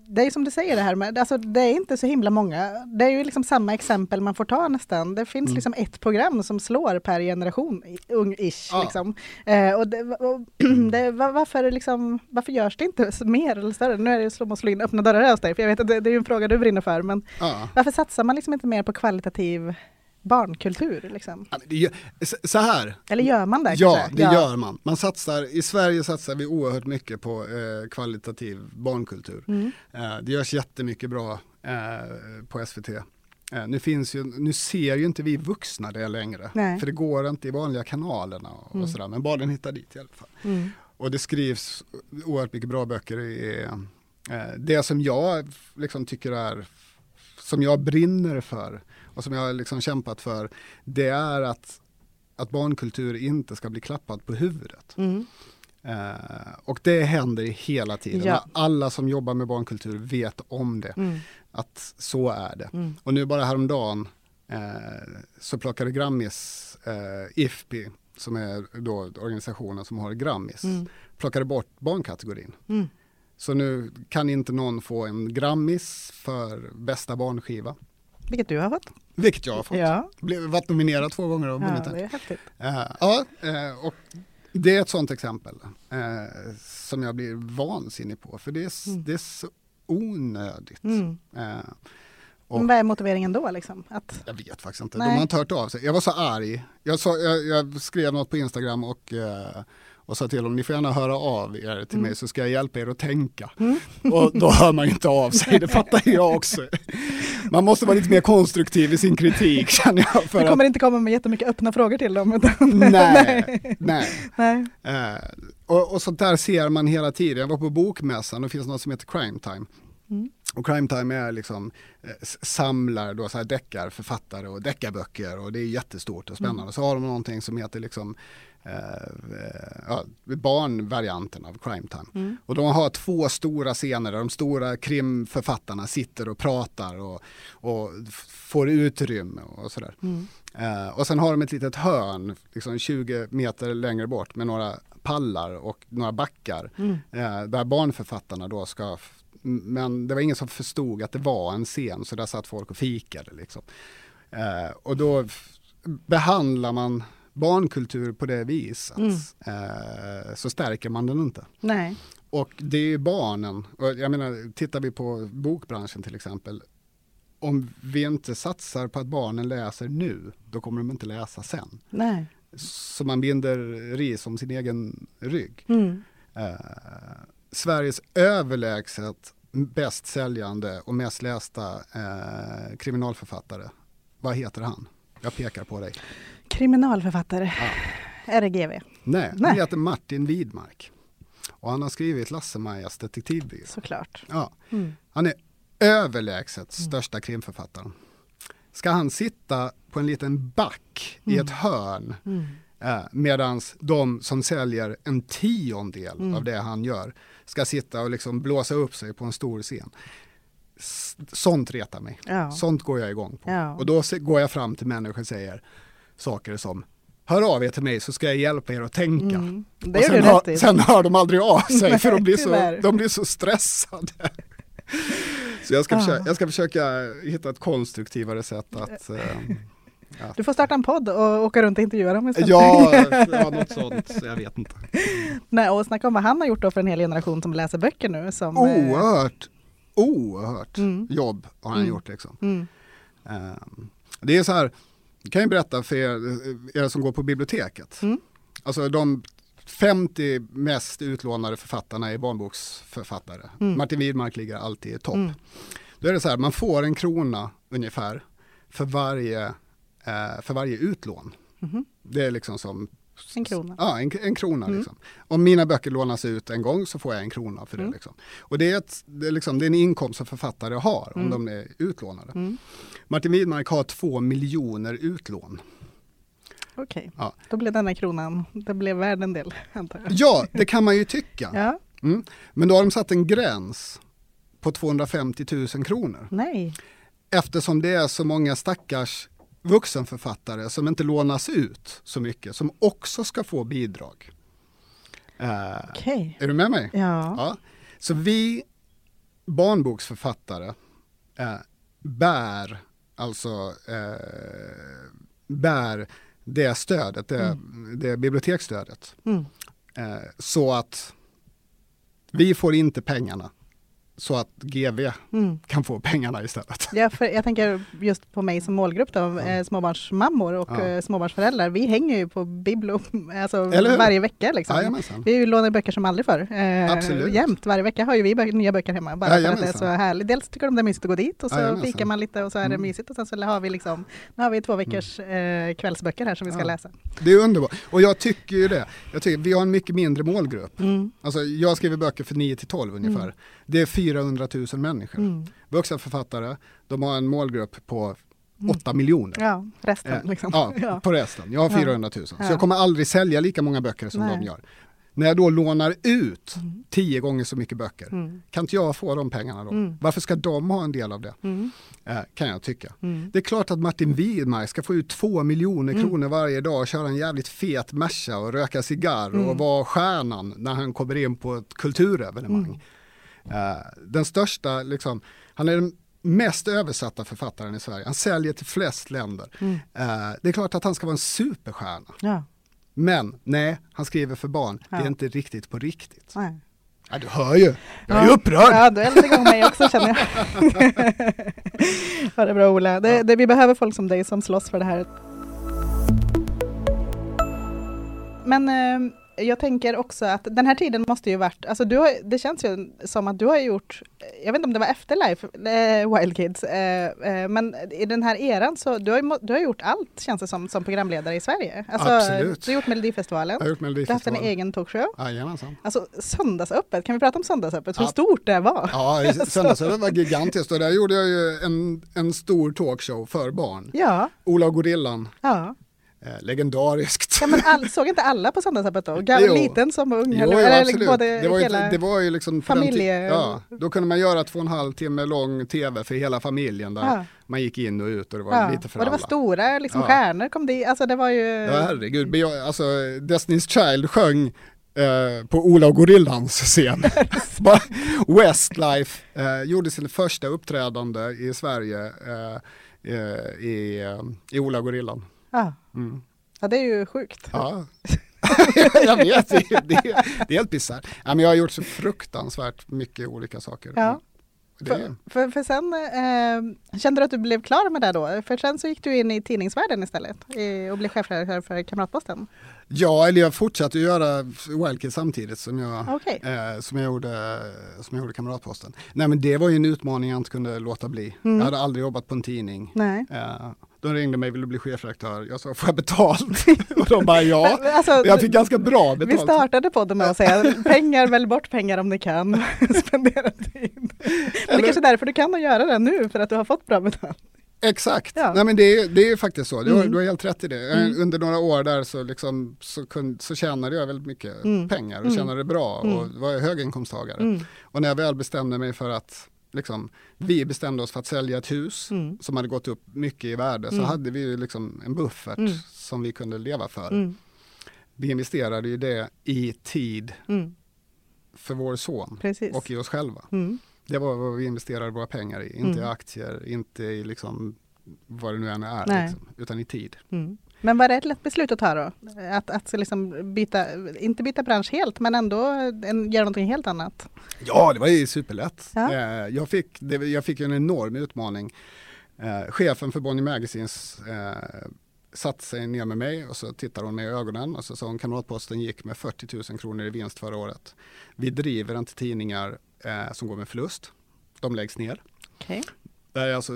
det är som du säger det här med, alltså det är inte så himla många. Det är ju liksom samma exempel man får ta nästan. Det finns Mm. liksom ett program som slår per generation, ung-ish Ja. liksom. Eh, och det, och det, va- varför, liksom, varför görs det inte mer eller större? Nu är det ju som att slå in öppna dörrar hos dig, för jag vet att det, det är ju en fråga du brinner för, men Ja. varför satsar man liksom inte mer på kvalitativ barnkultur? Liksom? Ja, det så- här, Eller gör man det? Ja, kanske? det gör man. man satsar, I Sverige satsar vi oerhört mycket på eh, kvalitativ barnkultur. Mm. Eh, det görs jättemycket bra eh, på SVT. Eh, nu, finns ju, nu ser ju inte vi vuxna det längre, Nej. för det går inte i vanliga kanalerna och, Mm. och sådär, men barnen hittar dit i alla fall. Mm. Och det skrivs oerhört mycket bra böcker. I, eh, det som jag liksom tycker är, som jag brinner för och som jag har liksom kämpat för, det är att, att barnkultur inte ska bli klappad på huvudet. Mm. Eh, och det händer hela tiden. Ja. Alla som jobbar med barnkultur vet om det, Mm. att så är det. Mm. Och nu bara häromdagen eh, så plockade Grammis, eh, IFPI, som är då organisationen som har Grammis, Mm. plockade bort barnkategorin. Mm. Så nu kan inte någon få en Grammis för bästa barnskiva. Vilket du har fått. Vilket jag har fått. Ja, Blev, varit nominerad två gånger och ja vunnit det den. är häftigt. Eh, ja, eh, och det är ett sånt exempel eh, som jag blir vansinnig på. För det är, Mm. det är så onödigt. Mm. Och- Men vad är motiveringen då? Liksom? Att, Jag vet faktiskt inte. Nej. De har inte hört av sig. Jag var så arg. Jag, sa, jag, jag skrev något på Instagram och, eh, och sa till dem, ni får gärna höra av er till Mm. mig så ska jag hjälpa er att tänka. Mm. Och då hör man ju inte av sig, det fattar jag också. Man måste vara lite mer konstruktiv i sin kritik känner jag. För du att, kommer inte komma med jättemycket öppna frågor till dem. Utan, nej, nej. nej. Eh, och, och sånt där ser man hela tiden. Jag var på bokmässan och det finns något som heter Crime Time. Mm. Och Crime Time är liksom eh, samlar då så här deckarförfattare och deckarböcker och det är jättestort och spännande. Så har de någonting som heter liksom eh, eh, barnvarianten av Crime Time. Mm. Och de har två stora scener där de stora krimförfattarna sitter och pratar och, och får utrymme och sådär. Mm. Eh, och sen har de ett litet hörn, liksom 20 meter längre bort med några pallar och några backar. Mm. Eh, där barnförfattarna då ska, men det var ingen som förstod att det var en scen så där satt folk och fikade. Liksom. Eh, och då behandlar man barnkultur på det viset Mm. eh, så stärker man den inte. Nej. Och det är ju barnen, och jag menar tittar vi på bokbranschen till exempel, om vi inte satsar på att barnen läser nu, då kommer de inte läsa sen. Nej. Så man binder ris om sin egen rygg. Mm. Eh, Sveriges överlägset bäst säljande och mest lästa eh, kriminalförfattare, vad heter han? Jag pekar på dig. Kriminalförfattare. RGV. Nej, Nej. han heter Martin Widmark. Och han har skrivit Lasse-Majas detektivbyrå. Såklart. Ja. Mm. Han är överlägset största krimförfattaren. Ska han sitta på en liten back i ett hörn Mm. eh, medan de som säljer en tiondel Mm. av det han gör ska sitta och liksom blåsa upp sig på en stor scen. S- Sånt retar mig. Ja. Sånt går jag igång på. Ja. Och då går jag fram till människor och säger saker som Hör av er till mig så ska jag hjälpa er att tänka. Mm. Det Och gör du sen, i. sen hör de aldrig av sig Nej, för de blir, så, de blir så stressade. Så jag ska, Ah. försöka, jag ska försöka hitta ett konstruktivare sätt att... eh, Du får starta en podd och åka runt och intervjua dem istället. ja, ja, något sånt. Jag vet inte. Nej, och snacka om vad han har gjort då för en hel generation som läser böcker nu. Som, eh, Oerhört, oerhört Mm. jobb har han Mm. gjort liksom. Mm. Ehm, Det är så här, jag kan ju berätta för er, er som går på biblioteket. Mm. Alltså de 50 mest utlånade författarna är barnboksförfattare. Mm. Martin Widmark ligger alltid i topp. Mm. Då är det så här, man får en krona ungefär för varje, eh, för varje utlån. Mhm. Det är liksom som En krona. Ja, en, en krona. Mm. Liksom. Om mina böcker lånas ut en gång så får jag en krona för det. Mm. Liksom. Och det är, ett, det, är liksom, det är en inkomst som författare har om Mm. de är utlånade. Mm. Martin Widmark har två miljoner utlån. Okej, Ja. då blev denna kronan, det blev värd en del antar jag. Ja, det kan man ju tycka. Ja, Mm. Men då har de satt en gräns på 250 000 kronor. nej. Eftersom det är så många stackars vuxenförfattare som inte lånas ut så mycket, som också ska få bidrag. Eh, Okej. Är du med mig? Ja. Ja. Så vi barnboksförfattare eh, bär alltså eh, bär det stödet, det, det biblioteksstödet. Mm. Så att vi får inte pengarna så att GV Mm. kan få pengarna istället. Ja, för jag tänker just på mig som målgrupp då, eh, småbarnsmammor och Ja. eh, småbarnsföräldrar. Vi hänger ju på Biblo alltså varje vecka. Liksom. Jajamensan. Vi lånar böcker som aldrig förr. Eh, Absolut. Jämt, varje vecka har ju vi bö- nya böcker hemma. Bara för att det är Jajamensan. så härligt. Dels tycker de det är mysigt att gå dit och så Jajamensan. fikar man lite och så är det Mm. mysigt. Och sen så har vi liksom, nu har vi två veckors eh, kvällsböcker här som vi ska Ja. läsa. Det är underbart. Och jag tycker ju det. Jag tycker, vi har en mycket mindre målgrupp. Mm. Alltså, jag skriver böcker för 9 till 12 ungefär. Det är 400 000 människor. Mm. Vuxna författare, de har en målgrupp på 8 miljoner. Ja, resten Eh, liksom. Ja, Ja. på resten. Jag har Ja. 400 000. Så Ja. jag kommer aldrig sälja lika många böcker som Nej. de gör. När jag då lånar ut 10 gånger så mycket böcker, Mm. kan inte jag få de pengarna då? Mm. Varför ska de ha en del av det? Mm. Eh, kan jag tycka. Mm. Det är klart att Martin Widmark ska få ut två miljoner Mm. kronor varje dag och köra en jävligt fet Merca och röka cigarr Mm. och vara stjärnan när han kommer in på ett kulturevenemang. Eh, den största, liksom, han är den mest översatta författaren i Sverige. Han säljer till flest länder. Mm. Eh, det är klart att han ska vara en superstjärna. Ja, Men nej, han skriver för barn. Det är Ja. inte riktigt på riktigt. nej. Ja, du hör ju, jag är Ja. upprörd. Ja, du eldar igång mig också känner jag. ja, det bra Ola. Det, det, vi behöver folk som dig som slåss för det här. Men eh, jag tänker också att den här tiden måste ju varit, alltså du har, det känns ju som att du har gjort, jag vet inte om det var efter Life, eh, Wild Kids, eh, eh, men i den här eran så du har, du har gjort allt känns det som, som programledare i Sverige. Alltså, Absolut. Du har gjort Melodifestivalen, Jag har gjort du har haft en Melodifestivalen. egen talkshow. Jajamensan. Alltså söndagsöppet, kan vi prata om söndagsöppet? Hur Ja. stort det var? Ja, söndagsöppet var gigantiskt och där gjorde jag ju en, en stor talkshow för barn. Ja, Ola och Gorillan, ja. Eh, legendariskt. ja men all, såg inte alla på söndagsöppet då? Jo. liten som ung? Jo, eller, jo, eller absolut. både Det var, ju, det var ju liksom familje- Ja, då kunde man göra två och en halv timme lång tv för hela familjen där Ja. man gick in och ut och det var ja. lite för och det var alla. stora liksom, Ja. stjärnor kom dit. Alltså det var ju... Ja, herregud. Alltså, Destiny's Child sjöng eh, på Ola och Gorillans scen. Westlife eh, gjorde sin första uppträdande i Sverige eh, eh, i, eh, i Ola och Gorillan. Ja. Mm. ja, det är ju sjukt. Ja. jag vet, det, det, det är helt bisarrt. Ja, men jag har gjort så fruktansvärt mycket olika saker. Ja. Det är, För, för, för sen, eh, kände du att du blev klar med det då? För sen så gick du in i tidningsvärlden istället i, och blev chefredaktör för Kamratposten. Ja, eller jag fortsatte att göra Wildkids samtidigt som jag, Okej. eh, som, jag gjorde, som jag gjorde Kamratposten. Nej men det var ju en utmaning jag inte kunde låta bli. Mm. Jag hade aldrig jobbat på en tidning. Nej. Eh, de ringde mig, vill du bli chefredaktör? Jag sa, får jag betalt? och de bara, ja. Men, alltså, Jag fick ganska bra vi betalt. startade podden med att säga pengar, välj bort pengar om ni kan. Spendera tid. Men det är kanske är därför du kan göra det nu, för att du har fått bra betalt. Exakt, Ja. Nej, men det, är, det är faktiskt så. Du, har, Mm. du har helt rätt i det. Eh, Mm. Under några år där så, liksom, så, kun, så tjänade jag väldigt mycket Mm. pengar och Mm. tjänade bra och Mm. var höginkomsttagare. Mm. Och när jag väl bestämde mig för att liksom, vi bestämde oss för att sälja ett hus som hade gått upp mycket i värde så hade vi liksom en buffert som vi kunde leva för. Vi investerade ju det i tid för vår son Precis. och i oss själva. Mm. Det var vad vi investerade våra pengar i, inte i Mm. aktier, inte i liksom vad det nu än är, liksom, utan i tid. Mm. Men var det ett lätt beslut att ta då? Att, att liksom byta, inte byta bransch helt, men ändå en, göra någonting helt annat? Ja, det var ju superlätt. Ja. Eh, jag, fick, jag fick en enorm utmaning. Eh, chefen för Bonnier Magazines eh, satte sig ner med mig och så tittade hon mig i ögonen och så sa hon Kamratposten gick med 40 000 kronor i vinst förra året. Vi driver inte tidningar eh, som går med förlust. De läggs ner. Okej. Det här är alltså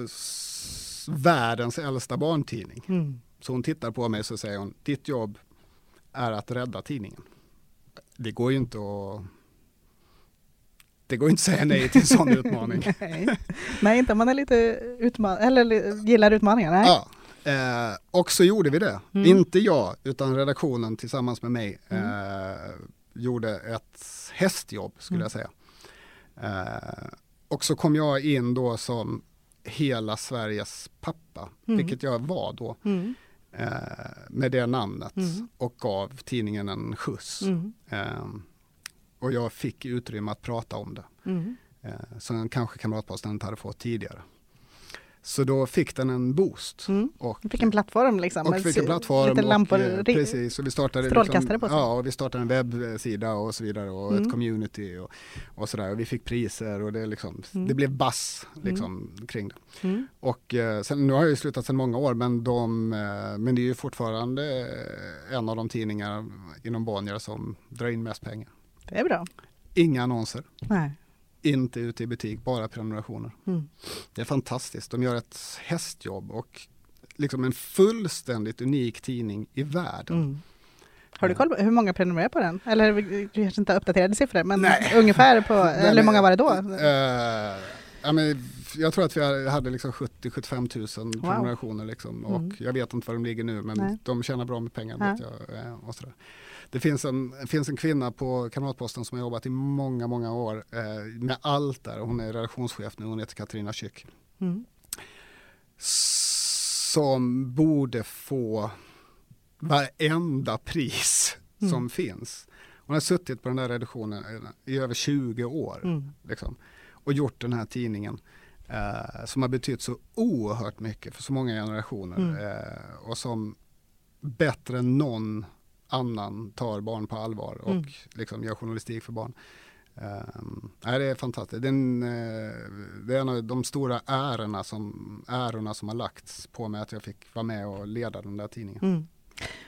världens äldsta barntidning. Mm. Så hon tittar på mig och så säger hon, ditt jobb är att rädda tidningen. Det går ju inte att det går inte att säga nej till en sån utmaning. Nej. Nej, inte om man är lite utman eller gillar utmaningar. Nej. Ja, eh, och så gjorde vi det. Mm. Inte jag, utan redaktionen tillsammans med mig eh, gjorde ett hästjobb skulle Mm. jag säga. Eh, och så kom jag in då som hela Sveriges pappa, Mm. vilket jag var då. Mm. eh, med det namnet Mm. och gav tidningen en skjuts. Mm. Eh, och jag fick utrymme att prata om det. Mm. Eh, som kanske Kamratposten inte hade fått tidigare. Så då fick den en boost. Mm. Och, fick en plattform liksom. och fick en plattform. Lite lampor. och, eh, precis, och vi startade strålkastare på sig. Ja, och vi startade en webbsida och så vidare och Mm. ett community och, och sådär. Och vi fick priser och det, liksom, Mm. det blev bass liksom, kring det. Mm. Och eh, sen, nu har jag ju slutat sedan många år men, de, eh, men det är ju fortfarande en av de tidningar inom Bonnier som drar in mest pengar. Det är bra. Inga annonser, Nej. Inte ute i butik, bara prenumerationer. Mm. Det är fantastiskt, de gör ett hästjobb och liksom en fullständigt unik tidning i världen. Mm. Har du koll på hur många prenumererar på den? Eller du kanske inte uppdaterade siffror, men Nej. ungefär på, eller hur många var det då? Eh, ja, men jag tror att vi hade liksom 70-75 000 prenumerationer liksom, och Mm. jag vet inte var de ligger nu men Nej. de tjänar bra med pengar. Ja. Vet jag, eh, och sådär. Det finns en, finns en kvinna på Kamratposten som har jobbat i många, många år eh, med allt där. Hon är redaktionschef nu, hon heter Katarina Kyck. Mm. Som borde få varenda pris Mm. som finns. Hon har suttit på den där redaktionen i över 20 år. Mm. Liksom, och gjort den här tidningen eh, som har betytt så oerhört mycket för så många generationer Mm. eh, och som bättre än någon annan tar barn på allvar och Mm. liksom gör journalistik för barn. Um, nej, det är fantastiskt. Det är, en, eh, det är en av de stora ärorna som, ärorna som har lagts på mig att jag fick vara med och leda den där tidningen. Mm.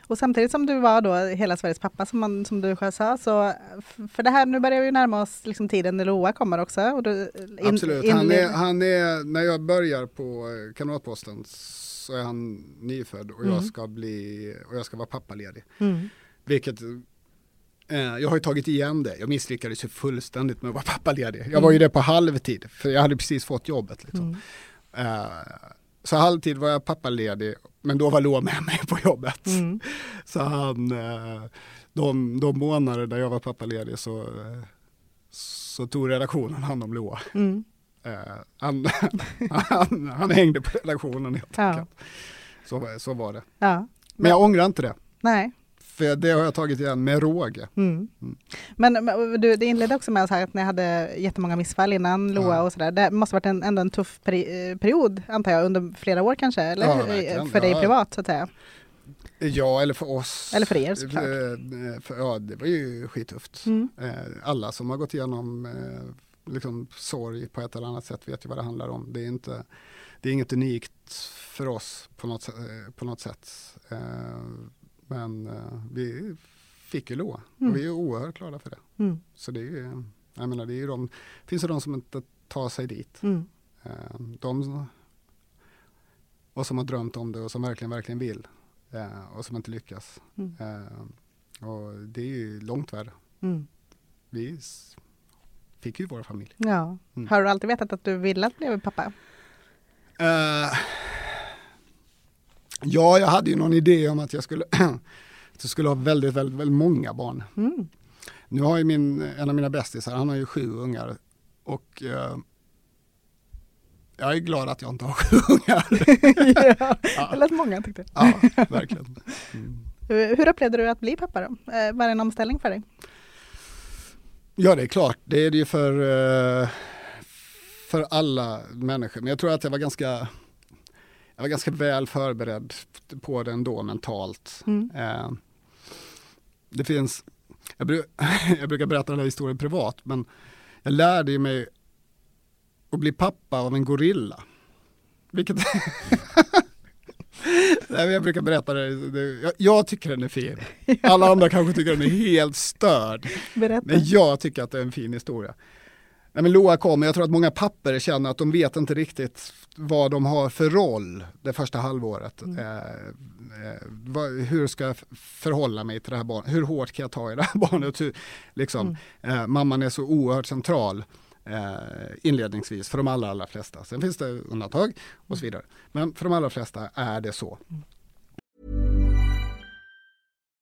Och samtidigt som du var då hela Sveriges pappa som, man, som du själv sa, så för det här, nu börjar vi närma oss liksom tiden när Loa kommer också. Du, in- Absolut, han är, han är, när jag börjar på eh, Kamratposten så är han nyfödd och Mm. jag ska bli, och jag ska vara pappaledig. Mm. Vilket, eh, jag har ju tagit igen det, jag misslyckades ju fullständigt med att vara pappaledig. Jag var ju det på halvtid, för jag hade precis fått jobbet. Liksom. Mm. Eh, så halvtid var jag pappaledig, men då var Loa med mig på jobbet. Mm. Så han, eh, de, de månader där jag var pappaledig så, eh, så tog redaktionen hand om Loa. Mm. Eh, han, han, han hängde på redaktionen helt Ja. enkelt. Så, så var det. ja. Men jag ångrar inte det, Nej. för det har jag tagit igen med råge. Mm. Mm. Men, men du, det inledde också med att ni hade jättemånga missfall innan Loa Ja. och sådär. Det måste varit en, ändå en tuff peri eh, period, antar jag, under flera år kanske? Eller Ja, verkligen. för dig Ja. privat, så att säga. Ja, eller för oss. Eller för er, såklart. Eh, för, ja, det var ju skittufft. Mm. Alla som har gått igenom liksom sorg på ett eller annat sätt vet ju vad det handlar om. Det är, inte, det är inget unikt för oss på något, eh, på något sätt. Eh, men eh, vi fick ju Loa Mm. och vi är oerhört glada för det. Mm. Så det är ju, jag menar, det är ju de, finns det de som inte tar sig dit. Mm. De, och som har drömt om det och som verkligen, verkligen vill. Och som inte lyckas. Mm. Och det är ju långt värre. Mm. Vi fick ju vår familj. Ja. Mm. Har du alltid vetat att du ville bli pappa? Eh, ja, jag hade ju någon idé om att jag skulle, att jag skulle ha väldigt, väldigt, väldigt många barn. Mm. Nu har ju min, en av mina bästisar, han har ju sju ungar. Och eh, jag är glad att jag inte har sju ungar. ja. Det lät många tyckte ja, verkligen. Mm. jag. Hur upplevde du att bli pappa då? Eh, Var det en omställning för dig? Ja, det är klart. Det är det ju för, eh, för alla människor. Men jag tror att jag var ganska, jag var ganska väl förberedd på det ändå mentalt. Mm. Eh, Det finns, jag, bru, jag brukar berätta den här historien privat, men jag lärde mig att bli pappa av en gorilla. Vilket Nej, jag brukar berätta det, jag, tycker den är fin. Alla andra kanske tycker den är helt störd. Berätta. Men jag tycker att det är en fin historia. Nej, men Loa kommer, jag tror att många papper känner att de vet inte riktigt vad de har för roll det första halvåret. Mm. Eh, eh, vad, hur ska jag förhålla mig till det här barnet? Hur hårt kan jag ta i det här barnet? Hur, liksom, Mm. eh, mamman är så oerhört central Eh, inledningsvis för de allra, allra flesta. Sen finns det undantag och så vidare. Men för de allra flesta är det så.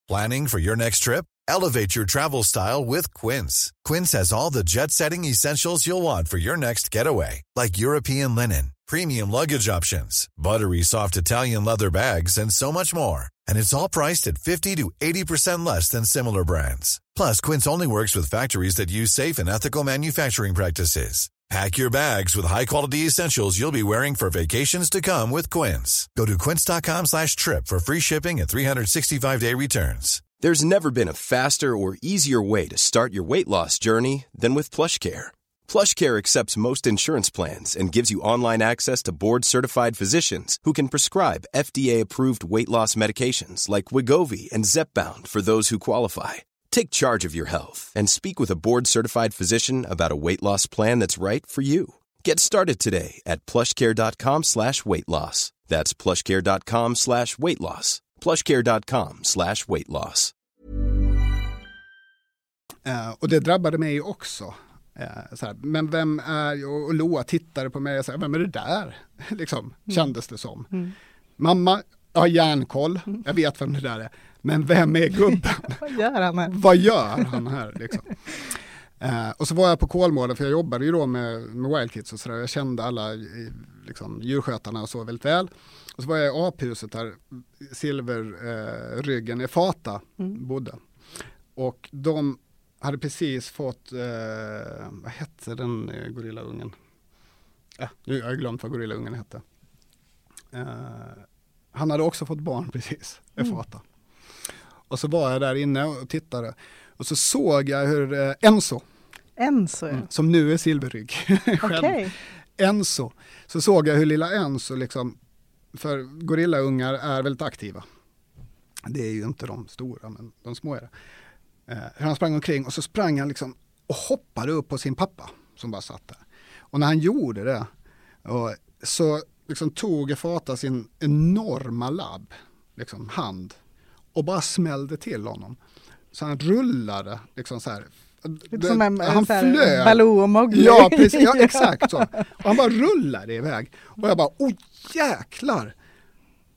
Planning for your next trip? Elevate your travel style with Quince. Quince has all the jet setting essentials you'll want for your next getaway, like European linen, premium luggage options, buttery soft Italian leather bags, and so much more. And it's all priced at 50 to 80% less than similar brands. Plus, Quince only works with factories that use safe and ethical manufacturing practices. Pack your bags with high-quality essentials you'll be wearing for vacations to come with Quince. Go to quince.com slash trip for free shipping and 365-day returns. There's never been a faster or easier way to start your weight loss journey than with PlushCare. PlushCare accepts most insurance plans and gives you online access to board-certified physicians who can prescribe FDA-approved weight loss medications like Wigovi and Zepbound for those who qualify. Take charge of your health and speak with a board-certified physician about a weight loss plan that's right for you. Get started today at plushcare.com slash weight loss. That's plushcare.com slash weight loss. plushcare.com slash weight loss. Eh, och det drabbade mig också. Eh, så här, men vem är, och, och Loa tittade på mig och sa, vem är det där? liksom, kändes det som. Mm. Mamma, jag har järnkoll, jag vet vem det där är. Men vem är gubben? Vad gör han här? Vad gör han här? Liksom? Eh, och så var jag på Kolmården, för jag jobbade ju då med, med Wild Kids och sådär. Jag kände alla i- liksom, djurskötarna och så väldigt väl. Och så var jag i aphuset där silverryggen eh, ryggen i Fata bodde. Och de hade precis fått, eh, vad hette den eh, gorillaungen? Ja, nu har jag glömt vad gorillaungen hette. Eh, han hade också fått barn precis, i Fata. Och så var jag där inne och tittade. Och så såg jag hur eh, Enzo, Enzo, ja. som nu är silverrygg, Okej. Enzo, så såg jag hur lilla Enzo, liksom, för gorillaungar är väldigt aktiva. Det är ju inte de stora, men de små är det. Eh, han sprang omkring och så sprang han liksom och hoppade upp på sin pappa som bara satt där. Och när han gjorde det och så liksom tog Fata sin enorma labb, liksom hand, och bara smällde till honom. Så han rullade liksom så här. Lite som en, han så här, flög. Baloo och Mowgli. Ja, precis, ja, exakt så. Och han bara rullade iväg. Och jag bara, oh jäklar!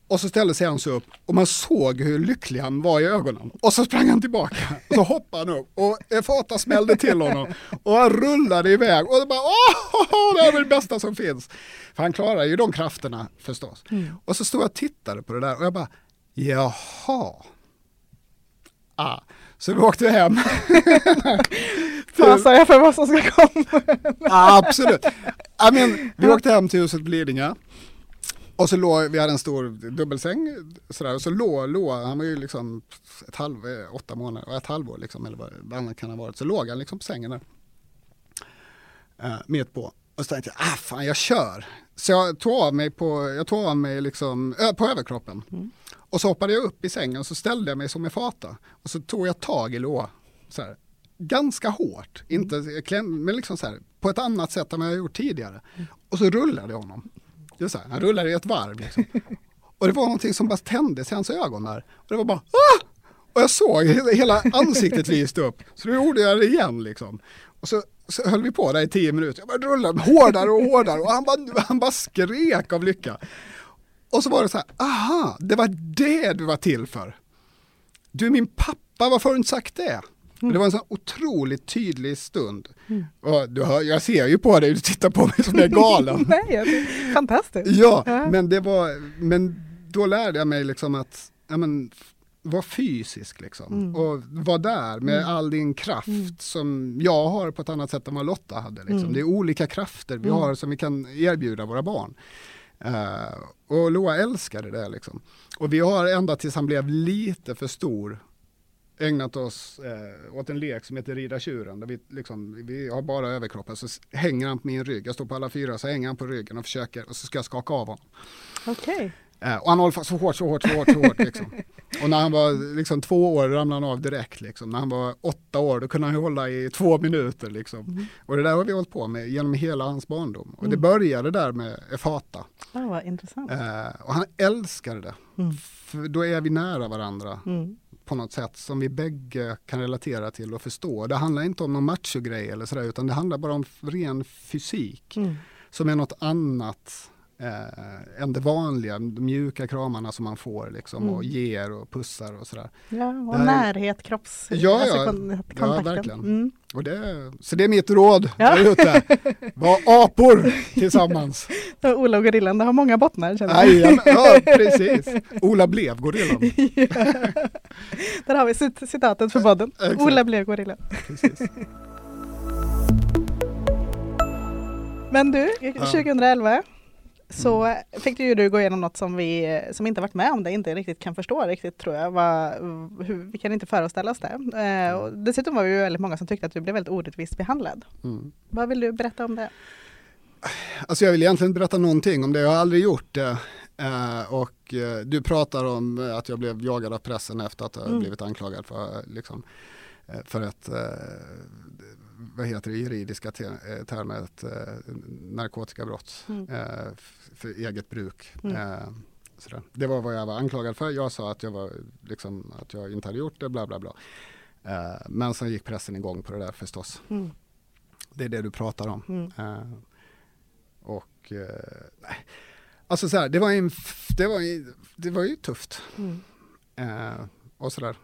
Och så ställde sig han så upp och man såg hur lycklig han var i ögonen. Och så sprang han tillbaka och så hoppade han upp och Fata smällde till honom. Och han rullade iväg och så bara, åh, det här är det bästa som finns. För han klarar ju de krafterna förstås. Och så stod jag och tittade på det där och jag bara, jaha. Ah. Så vi åkte hem. Fasar jag för vad som ska komma. Absolut. I mean, vi åkte hem till huset Lidingö. Och så låg, vi hade en stor dubbelsäng, sådär, och så låg, låg, han var ju liksom ett halv, eh, åtta månader, ett halvår liksom, eller vad annat kan ha varit, så låg han liksom på sängen där. Uh, mitt på. Och så tänkte jag, ah fan jag kör. Så jag tog av mig på, jag tog av mig liksom, på överkroppen. Och så hoppade jag upp i sängen och så ställde jag mig som en fata. Och så tog jag tag i Loa, så här, ganska hårt, inte kläm, men liksom så här, på ett annat sätt än vad jag gjort tidigare. Och så rullade jag honom. Det så här, han rullade i ett varv liksom. Och det var någonting som bara tändes i hans ögon där. Och det var bara ah! Och jag såg he- hela ansiktet lyste upp. Så då gjorde jag det igen liksom. Och så, så höll vi på där i tio minuter. Jag bara rullade hårdare och hårdare och han bara, han bara skrek av lycka. Och så var det så här, aha, det var det du var till för. Du är min pappa, varför har du inte sagt det? Och Det var en sån otroligt tydlig stund. Och du hör, jag ser ju på dig, du tittar på mig som jag är galen. Nej, fantastiskt. Ja, Ja. men det var, men då lärde jag mig liksom att, ja men, vara fysisk liksom. Mm. Och vara där med all din kraft som jag har på ett annat sätt än vad Lotta hade. Liksom. Mm. Det är olika krafter vi har som vi kan erbjuda våra barn. Eh, och Loa älskade det liksom. Och vi har ända tills han blev lite för stor ägnat oss eh, åt en lek som heter Rida tjuren. Där vi, liksom, vi har bara överkroppen, så hänger han på min rygg. Jag står på alla fyra, så hänger han på ryggen och försöker, och så ska jag skaka av honom. Okej. Eh, och han håller fast så hårt, så hårt, så hårt, så hårt. Liksom. Och när han var liksom, två år ramlade han av direkt. Liksom. När han var åtta år då kunde han hålla i två minuter. Liksom. Och det där har vi hållit på med genom hela hans barndom. Och det började där med Efata. Ja, vad intressant. Eh, och han älskade det. Mm. För då är vi nära varandra Mm. på något sätt som vi bägge kan relatera till och förstå. Det handlar inte om någon machogrej eller sådär utan det handlar bara om ren fysik Mm. som är något annat eh, än det vanliga, de mjuka kramarna som man får liksom Mm. och ger och pussar och sådär. Ja, och Det här- närhet, kropps... Ja, alltså ja. kon- Ja, kontakten. verkligen. Mm. Och det, så det är mitt råd Ja. där ute. Var apor tillsammans. Ola och gorillan, det har många bottnar känner jag. Ja, ja, precis. Ola blev gorillan. Där har vi cit- citatet för podden. Ola blev gorillan. Precis. Men du, 2011 så fick du ju du gå igenom något som vi som inte varit med om det inte riktigt kan förstå riktigt tror jag. Vad, hur, vi kan inte föreställa oss det. Eh, och dessutom var vi ju väldigt många som tyckte att du blev väldigt orättvist behandlad. Mm. Vad vill du berätta om det? Alltså jag vill egentligen inte berätta någonting om det, jag har aldrig gjort det. Eh, och eh, du pratar om eh, att jag blev jagad av pressen efter att jag Mm. blivit anklagad för, eh, liksom, eh, för ett, vad heter det, juridiska te- eh, termer, ett eh, narkotikabrott Mm. eh, för eget bruk. Mm. Sådär. Det var vad jag var anklagad för, jag sa att jag, var, liksom, att jag inte hade gjort det, bla bla bla. Men sen gick pressen igång på det där förstås. Mm. Det är det du pratar om. Mm. Och nej. Alltså så här, det var en det var det var ju tufft. Mm. Och sådär.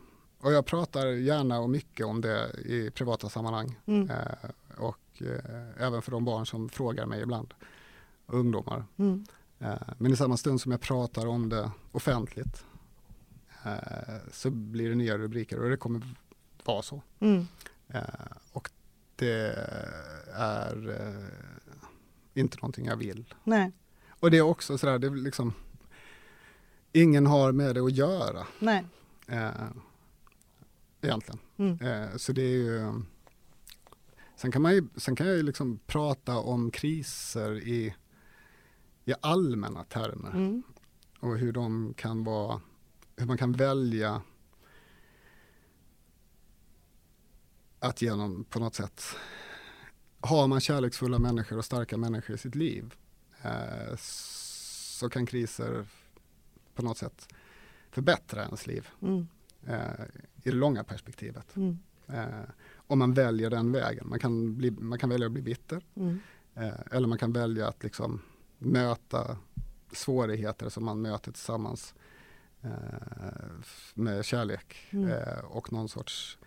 Och jag pratar gärna och mycket om det i privata sammanhang. Mm. Eh, och eh, även för de barn som frågar mig ibland. Ungdomar. Mm. Eh, men i samma stund som jag pratar om det offentligt eh, så blir det nya rubriker och det kommer vara så. Mm. Eh, och det är eh, inte någonting jag vill. Nej, Och det är också sådär, det är liksom Ingen har med det att göra nej. Egentligen. Mm. Eh, så det är ju Sen kan, man ju, sen kan jag ju liksom prata om kriser i, i allmänna termer Mm. och hur de kan vara, hur man kan välja att genom på något sätt, har man kärleksfulla människor och starka människor i sitt liv eh, så kan kriser på något sätt förbättra ens liv Mm. eh, i det långa perspektivet. Mm. Eh, om man väljer den vägen. Man kan, bli, man kan välja att bli bitter Mm. eh, eller man kan välja att liksom möta svårigheter som man möter tillsammans eh, med kärlek Mm. eh, och någon sorts,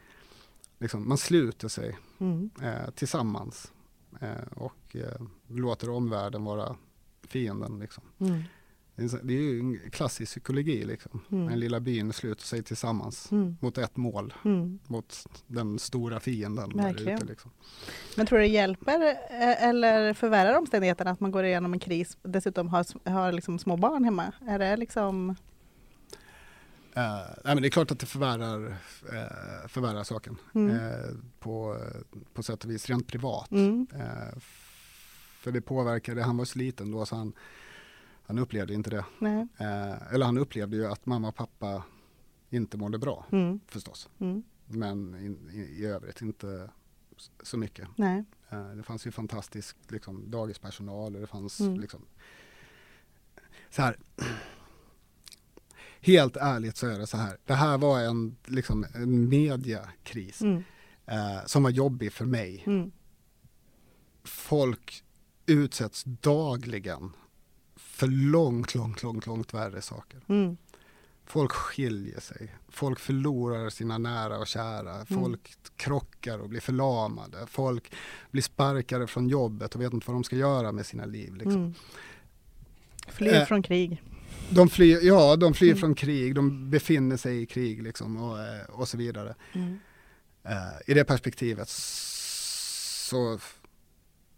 liksom, man sluter sig Mm. eh, tillsammans eh, och låter omvärlden vara fienden. Liksom. Mm. Det är ju en klassisk psykologi, liksom. Mm. den lilla byn sluter sig tillsammans Mm. mot ett mål, Mm. mot den stora fienden. där Verkligen. ute, liksom. Men tror du det hjälper eh, eller förvärrar omständigheterna att man går igenom en kris dessutom har, har liksom små barn hemma? Är det liksom... Eh, nej, men det är klart att det förvärrar, eh, förvärrar saken Mm. eh, på, på sätt och vis rent privat. Mm. För det påverkade, han var så liten då så han, han upplevde inte det. Eh, eller han upplevde ju att mamma och pappa inte mådde bra Mm. förstås. Mm. Men in, i, i övrigt inte så mycket. Nej. Eh, det fanns ju fantastisk liksom, dagispersonal och det fanns Mm. liksom så här. Helt ärligt så är det så här. Det här var en, liksom, en mediakris Mm. eh, som var jobbig för mig. Mm. Folk utsätts dagligen för långt, långt, långt, långt värre saker. Mm. Folk skiljer sig, folk förlorar sina nära och kära, folk krockar och blir förlamade, folk blir sparkade från jobbet och vet inte vad de ska göra med sina liv. Liksom. Mm. Flyr Eh, från krig. De flyr, ja, de flyr Mm. från krig, de befinner sig i krig liksom, och, eh, och så vidare. Mm. Eh, I det perspektivet så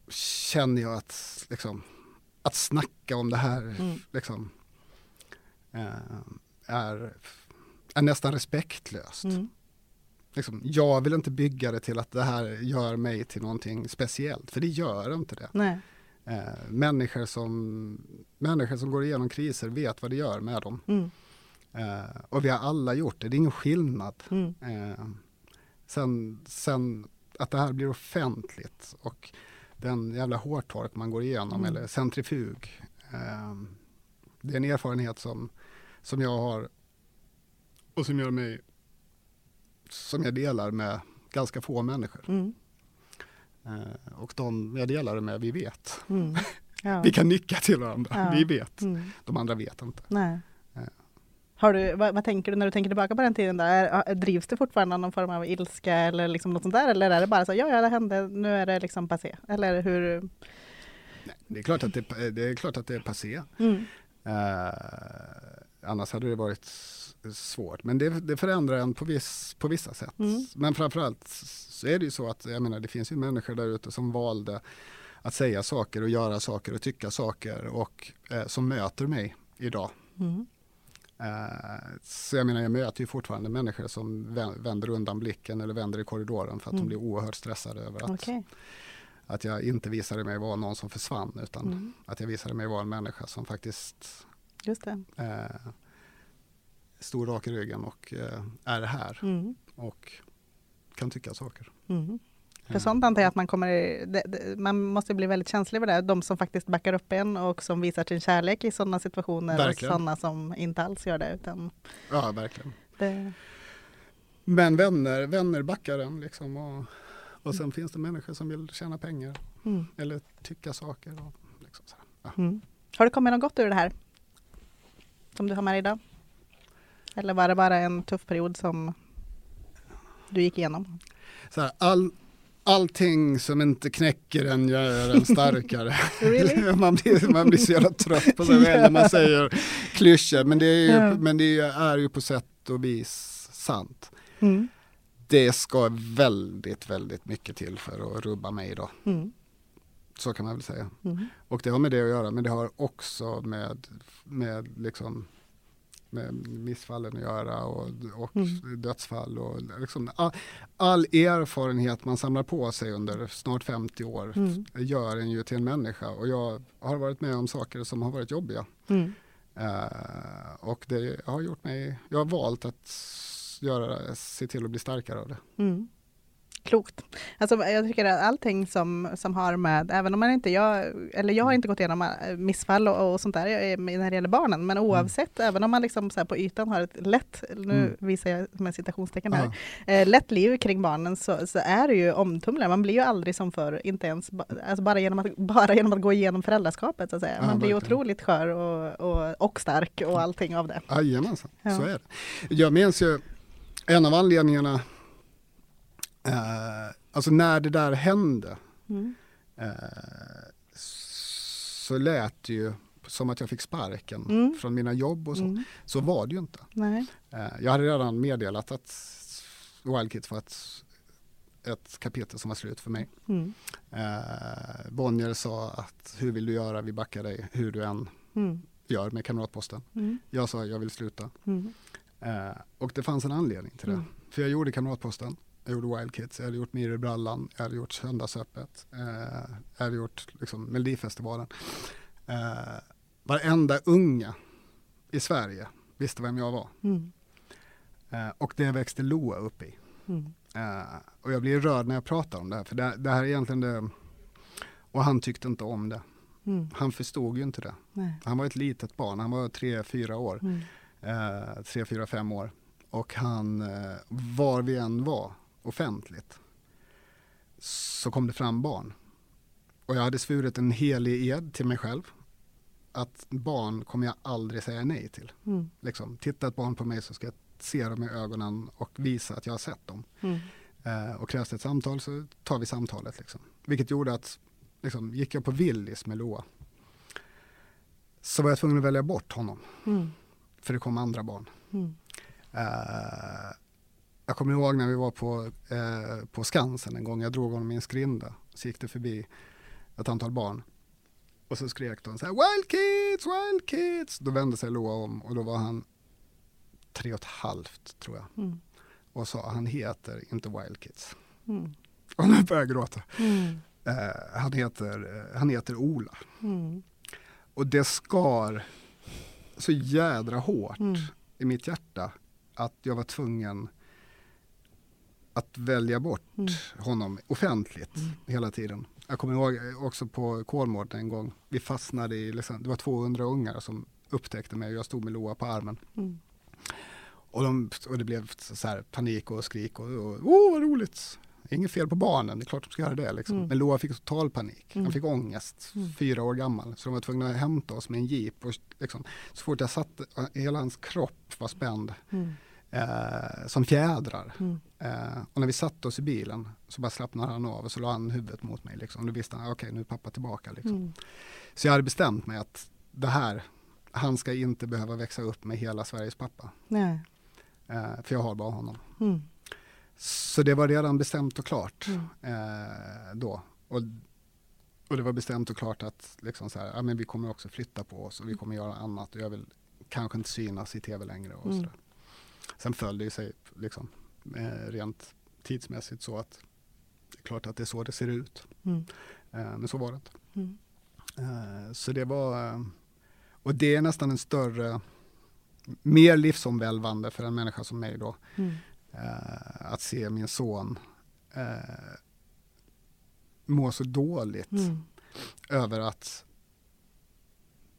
känner jag att, liksom, att snacka om det här Mm. liksom, eh, är, är nästan respektlöst. Mm. Liksom, jag vill inte bygga det till att det här gör mig till någonting speciellt, för det gör inte det. Nej. Eh, människor, som, människor som går igenom kriser vet vad det gör med dem. Mm. Eh, och vi har alla gjort det, det är ingen skillnad. Mm. Eh, sen, sen att det här blir offentligt och den jävla hårtork man går igenom Mm. eller centrifug. Eh, det är en erfarenhet som, som jag har och som gör mig som jag delar med ganska få människor. Mm. Eh, och de jag delar det med, vi vet. Mm. Ja. Vi kan nicka till varandra, Ja. vi vet. Mm. De andra vet inte. Nej. Har du, vad, vad tänker du när du tänker tillbaka på den tiden? Där? Är- Drivs det fortfarande någon form av ilska eller liksom något sånt där? Eller är det bara så ja, ja, det hände, nu är det liksom passé? Eller hur? Det är klart att det, det, är, klart att det är passé. Mm. Eh, annars hade det varit svårt. Men det, det förändrar en på, viss, på vissa sätt. Mm. Men framförallt så är det ju så att jag menar, det finns ju människor där ute som valde att säga saker och göra saker och tycka saker och eh, som möter mig idag. Mm. Eh, så jag menar, jag möter ju fortfarande människor som vä- vänder undan blicken eller vänder i korridoren för att Mm. de blir oerhört stressade över att, Okej. att jag inte visade mig vara någon som försvann utan Mm. att jag visade mig vara en människa som faktiskt Just det. eh, stod rak i ryggen och eh, är här Mm. och kan tycka saker. Mm. För sånt antar jag att man kommer, det, det, man måste bli väldigt känslig för det. De som faktiskt backar upp en och som visar sin kärlek i sådana situationer Verkligen. och sådana som inte alls gör det. Utan Ja, verkligen. det Men vänner, vänner backar en liksom och, och sen finns det människor som vill tjäna pengar mm. eller tycka saker. Och liksom så här. Ja. Mm. Har det kommit något gott ur det här? Som du har med dig idag? Eller var det bara en tuff period som du gick igenom? Så här, all, allting som inte knäcker en gör en starkare. Really? man, blir, man blir så jävla trött på sig själv när man säger klyschor. Men det är ju, Ja. men det är ju på sätt och vis sant. Mm. Det ska väldigt, väldigt mycket till för att rubba mig då. Mm. Så kan man väl säga. Mm. Och det har med det att göra, men det har också med, med, liksom, med missfallen att göra och, och Mm. dödsfall. Och liksom, all, all erfarenhet man samlar på sig under snart 50 år Mm. gör en ju till en människa. Och jag har varit med om saker som har varit jobbiga. Mm. Eh, och det har gjort mig, jag har valt att göra, se till att bli starkare av det. Mm. Klokt. Alltså, jag tycker att allting som, som har med, även om man inte, jag, eller jag har inte gått igenom äh, missfall och, och sånt där eh, när det gäller barnen, men oavsett, även om man liksom så på ytan har ett lätt, nu Mm. visar jag med citationstecken här, Ja. eh, lätt liv kring barnen så, så är det ju omtumlande. Man blir ju aldrig som förr, inte ens alltså bara, genom att, bara genom att gå igenom föräldraskapet. Så att säga. Ja, Man blir ju verkligen. otroligt skör och, och, och stark och allting av det. Jajamensan, Ja. så är det. Jag minns ju en av anledningarna, eh, alltså när det där hände, Mm. eh, så lät det ju som att jag fick sparken Mm. från mina jobb och så. Mm. Så var det ju inte. Nej. Eh, jag hade redan meddelat att Wild Kids var ett, ett kapitel som var slut för mig. Mm. Eh, Bonnier sa att hur vill du göra, vi backar dig hur du än Mm. gör med Kamratposten. Mm. Jag sa jag vill sluta. Mm. Och det fanns en anledning till det. För jag gjorde Kamratposten, jag gjorde Wild Kids, jag hade gjort Mir i brallan, jag hade gjort Söndagsöppet, eh, jag hade gjort liksom, Melodifestivalen. Eh, varenda unga i Sverige visste vem jag var. Mm. Eh, och det växte Loa upp i. Mm. Eh, och jag blir rörd när jag pratar om det här, för det, det här är egentligen det, och han tyckte inte om det. Mm. Han förstod ju inte det. Nej. Han var ett litet barn, han var tre, fyra år. Mm. eh, tre, fyra, fem år. Och han, eh, var vi än var offentligt, så kom det fram barn. Och jag hade svurit en helig ed till mig själv, att barn kommer jag aldrig säga nej till. Mm. Liksom, titta ett barn på mig så ska jag se dem i ögonen och visa att jag har sett dem. Mm. Eh, och krävs det ett samtal så tar vi samtalet. Liksom. Vilket gjorde att, liksom, gick jag på Willys med Loa, så var jag tvungen att välja bort honom, Mm. för det kom andra barn. Mm. Eh, jag kommer ihåg när vi var på, eh, på Skansen en gång, jag drog honom i en skrinda, så gick det förbi ett antal barn. Och så skrek de så här, Wild Kids, Wild Kids! Då vände sig Loa om och då var han tre och ett halvt tror jag. Mm. Och sa, han heter inte Wild Kids. Mm. Och nu börjar jag gråta. Mm. Eh, han, heter, eh, han heter Ola. Mm. Och det skar så jädra hårt Mm. i mitt hjärta att jag var tvungen att välja bort Mm. honom offentligt hela tiden. Jag kommer ihåg också på Kolmården en gång, vi fastnade i, liksom, det var 200 ungar som upptäckte mig och jag stod med Loa på armen. Mm. Och, de, och det blev så här panik och skrik och, och åh vad roligt. Inget fel på barnen, det är klart de ska göra det. Liksom. Mm. Men Loa fick total panik. Mm. Han fick ångest, Mm. fyra år gammal. Så de var tvungna att hämta oss med en jeep. Och liksom, så fort jag satt, hela hans kropp var spänd Mm. Eh, som fjädrar. Mm. Eh, och när vi satte oss i bilen så bara slappnade han av och så la han huvudet mot mig. Liksom. Då visste han, okej nu är pappa tillbaka. Liksom. Mm. Så jag hade bestämt mig att det här, han ska inte behöva växa upp med hela Sveriges pappa. Nej. Eh, för jag har bara honom. Mm. Så det var redan bestämt och klart Mm. eh, då. Och, och det var bestämt och klart att liksom så här, ja, men vi kommer också flytta på oss och vi kommer göra annat och jag vill kanske inte synas i tv längre. Och Mm. sådär. Sen föll det sig liksom, eh, rent tidsmässigt så att det är klart att det är så det ser ut. Mm. Eh, men så var det inte. Mm. Eh, så det var, och det är nästan en större, mer livsomvälvande för en människa som mig då, Mm. att se min son må så dåligt Mm. över att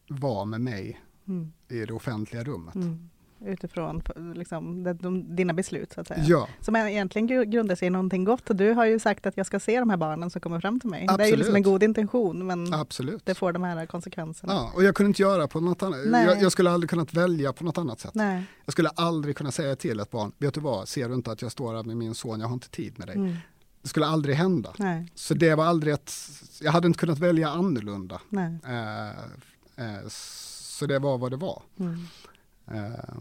vara med mig Mm. i det offentliga rummet. Mm. Utifrån liksom, de, de, dina beslut så att säga. Ja, Som egentligen gru- grundar sig i någonting gott. Du har ju sagt att jag ska se de här barnen som kommer fram till mig. Det är ju Absolut. liksom en god intention men absolut. det får de här konsekvenserna. Ja, och jag kunde inte göra på något annat. Jag, jag skulle aldrig kunnat välja på något annat sätt. Nej. Jag skulle aldrig kunna säga till ett barn, vet du vad, ser du inte att jag står här med min son, jag har inte tid med dig. Mm. Det skulle aldrig hända. Nej. Så det var aldrig ett, jag hade inte kunnat välja annorlunda. Eh, eh, så det var vad det var. Mm. Eh,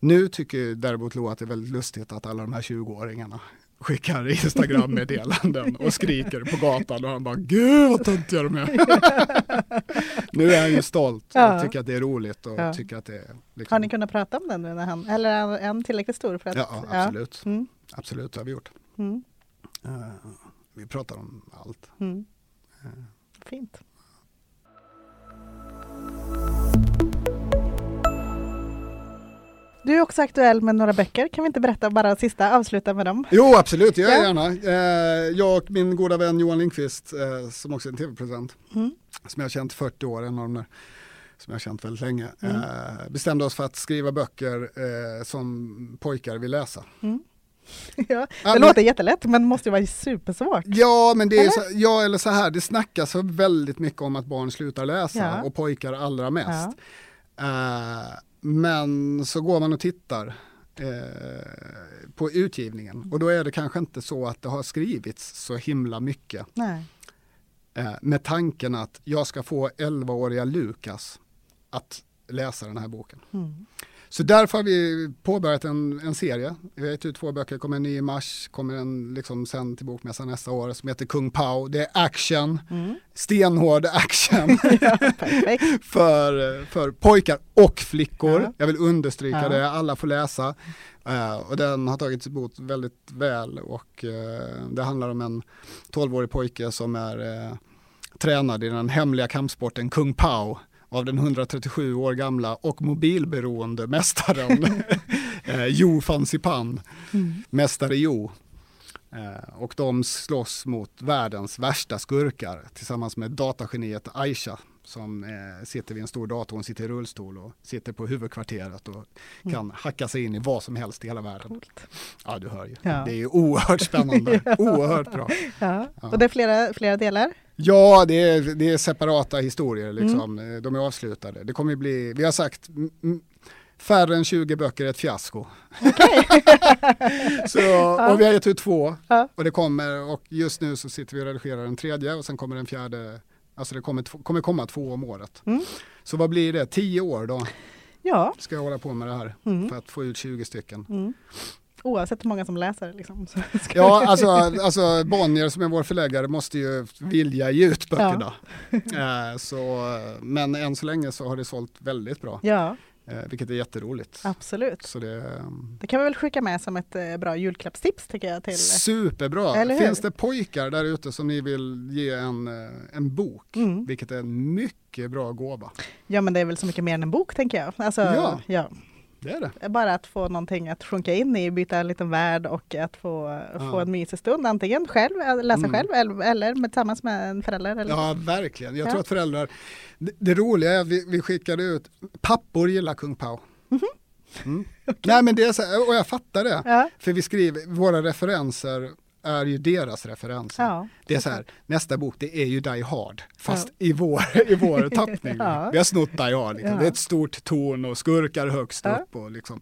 nu tycker däremot Lo att det är väldigt lustigt att alla de här 20-åringarna skickar Instagram-meddelanden och skriker på gatan och han bara Gud vad töntiga de är. nu är han ju stolt och Ja. tycker att det är roligt och Ja. tycker att det är liksom, Har ni kunnat prata om den nu när han, eller är han tillräckligt stor för att? Ja, absolut. Mm. Absolut, det har vi gjort. Mm. Eh, vi pratar om allt. Mm. Eh. Fint. Du är också aktuell med några böcker. Kan vi inte berätta bara sista, avsluta med dem? Jo, absolut, jag Ja. gärna. Eh, jag och min goda vän Johan Lindqvist, eh, som också är en tv-producent, Mm. som jag har känt i 40 år, en av de där som jag har känt väldigt länge, Mm. eh, bestämde oss för att skriva böcker som pojkar vill läsa. Mm. ja, det men- låter jättelätt men måste ju vara supersvårt. Ja, men det är Eller? så, ja, eller så här, det snackas väldigt mycket om att barn slutar läsa Ja. och pojkar allra mest. Ja. Eh, men så går man och tittar eh, på utgivningen och då är det kanske inte så att det har skrivits så himla mycket eh, med tanken att jag ska få 11-åriga Lukas att läsa den här boken. Mm. Så därför har vi påbörjat en, en serie. Vi har gett ut två böcker, kommer en ny i mars, kommer en liksom sen till Bokmässan nästa år som heter Kung Pao. Det är action, Mm. stenhård action Ja, för, för pojkar och flickor. Ja. Jag vill understryka Ja. det, alla får läsa. Eh, och den har tagits emot väldigt väl och eh, det handlar om en 12-årig pojke som är eh, tränad i den hemliga kampsporten Kung Pao av den 137 år gamla och mobilberoende mästaren eh, Jo van Sipan, Mm. mästare Jo. Eh, och de slåss mot världens värsta skurkar tillsammans med datageniet Aisha som eh, sitter vid en stor dator, hon sitter i rullstol och sitter på huvudkvarteret och kan hacka sig in i vad som helst i hela världen. Coolt. Ja, du hör ju. Ja. Det är ju oerhört spännande, oerhört bra. Ja. Ja. Och det är flera, flera delar? Ja, det är, det är separata historier liksom. Eh, De är avslutade. Det kommer ju bli, vi har sagt mm, mm, färre än 20 böcker är ett fiasko. så, och vi har gett ut två Ja. och det kommer och just nu så sitter vi och redigerar den tredje och sen kommer den fjärde, alltså det kommer, kommer komma två om året. Mm. Så vad blir det, tio år då Ja. ska jag hålla på med det här Mm. för att få ut 20 stycken. Mm. Oavsett hur många som läser liksom. Ja, alltså, alltså Bonnier som är vår förläggare måste ju vilja ge ut böckerna. Eh, så, men än så länge så har det sålt väldigt bra, Ja, vilket är jätteroligt. absolut. Så det um, Det kan vi väl skicka med som ett eh, bra julklappstips tycker jag till superbra. Finns det pojkar där ute som ni vill ge en, eh, en bok, Mm. vilket är en mycket bra gåva. Ja men det är väl så mycket mer än en bok tänker jag. Alltså, Ja. ja. Det är det. Bara att få någonting att sjunka in i, byta en liten värld och att få, få en mysig stund. Antingen själv, äh, läsa Mm. själv eller, eller med, tillsammans med en förälder. Eller Ja, verkligen. Jag Ja. tror att föräldrar, det, det roliga är att vi, vi skickade ut, pappor gillar Kung Pao. Mm. Nej men det är så, och jag fattar det. Ja. För vi skriver, våra referenser är ju deras referenser. Ja, det är så här, nästa bok det är ju Die Hard, fast i vår, i vår tappning. Ja. Vi har snott Die Hard, liksom. Ja. det är ett stort torn och skurkar högst Ja. upp. Och, liksom.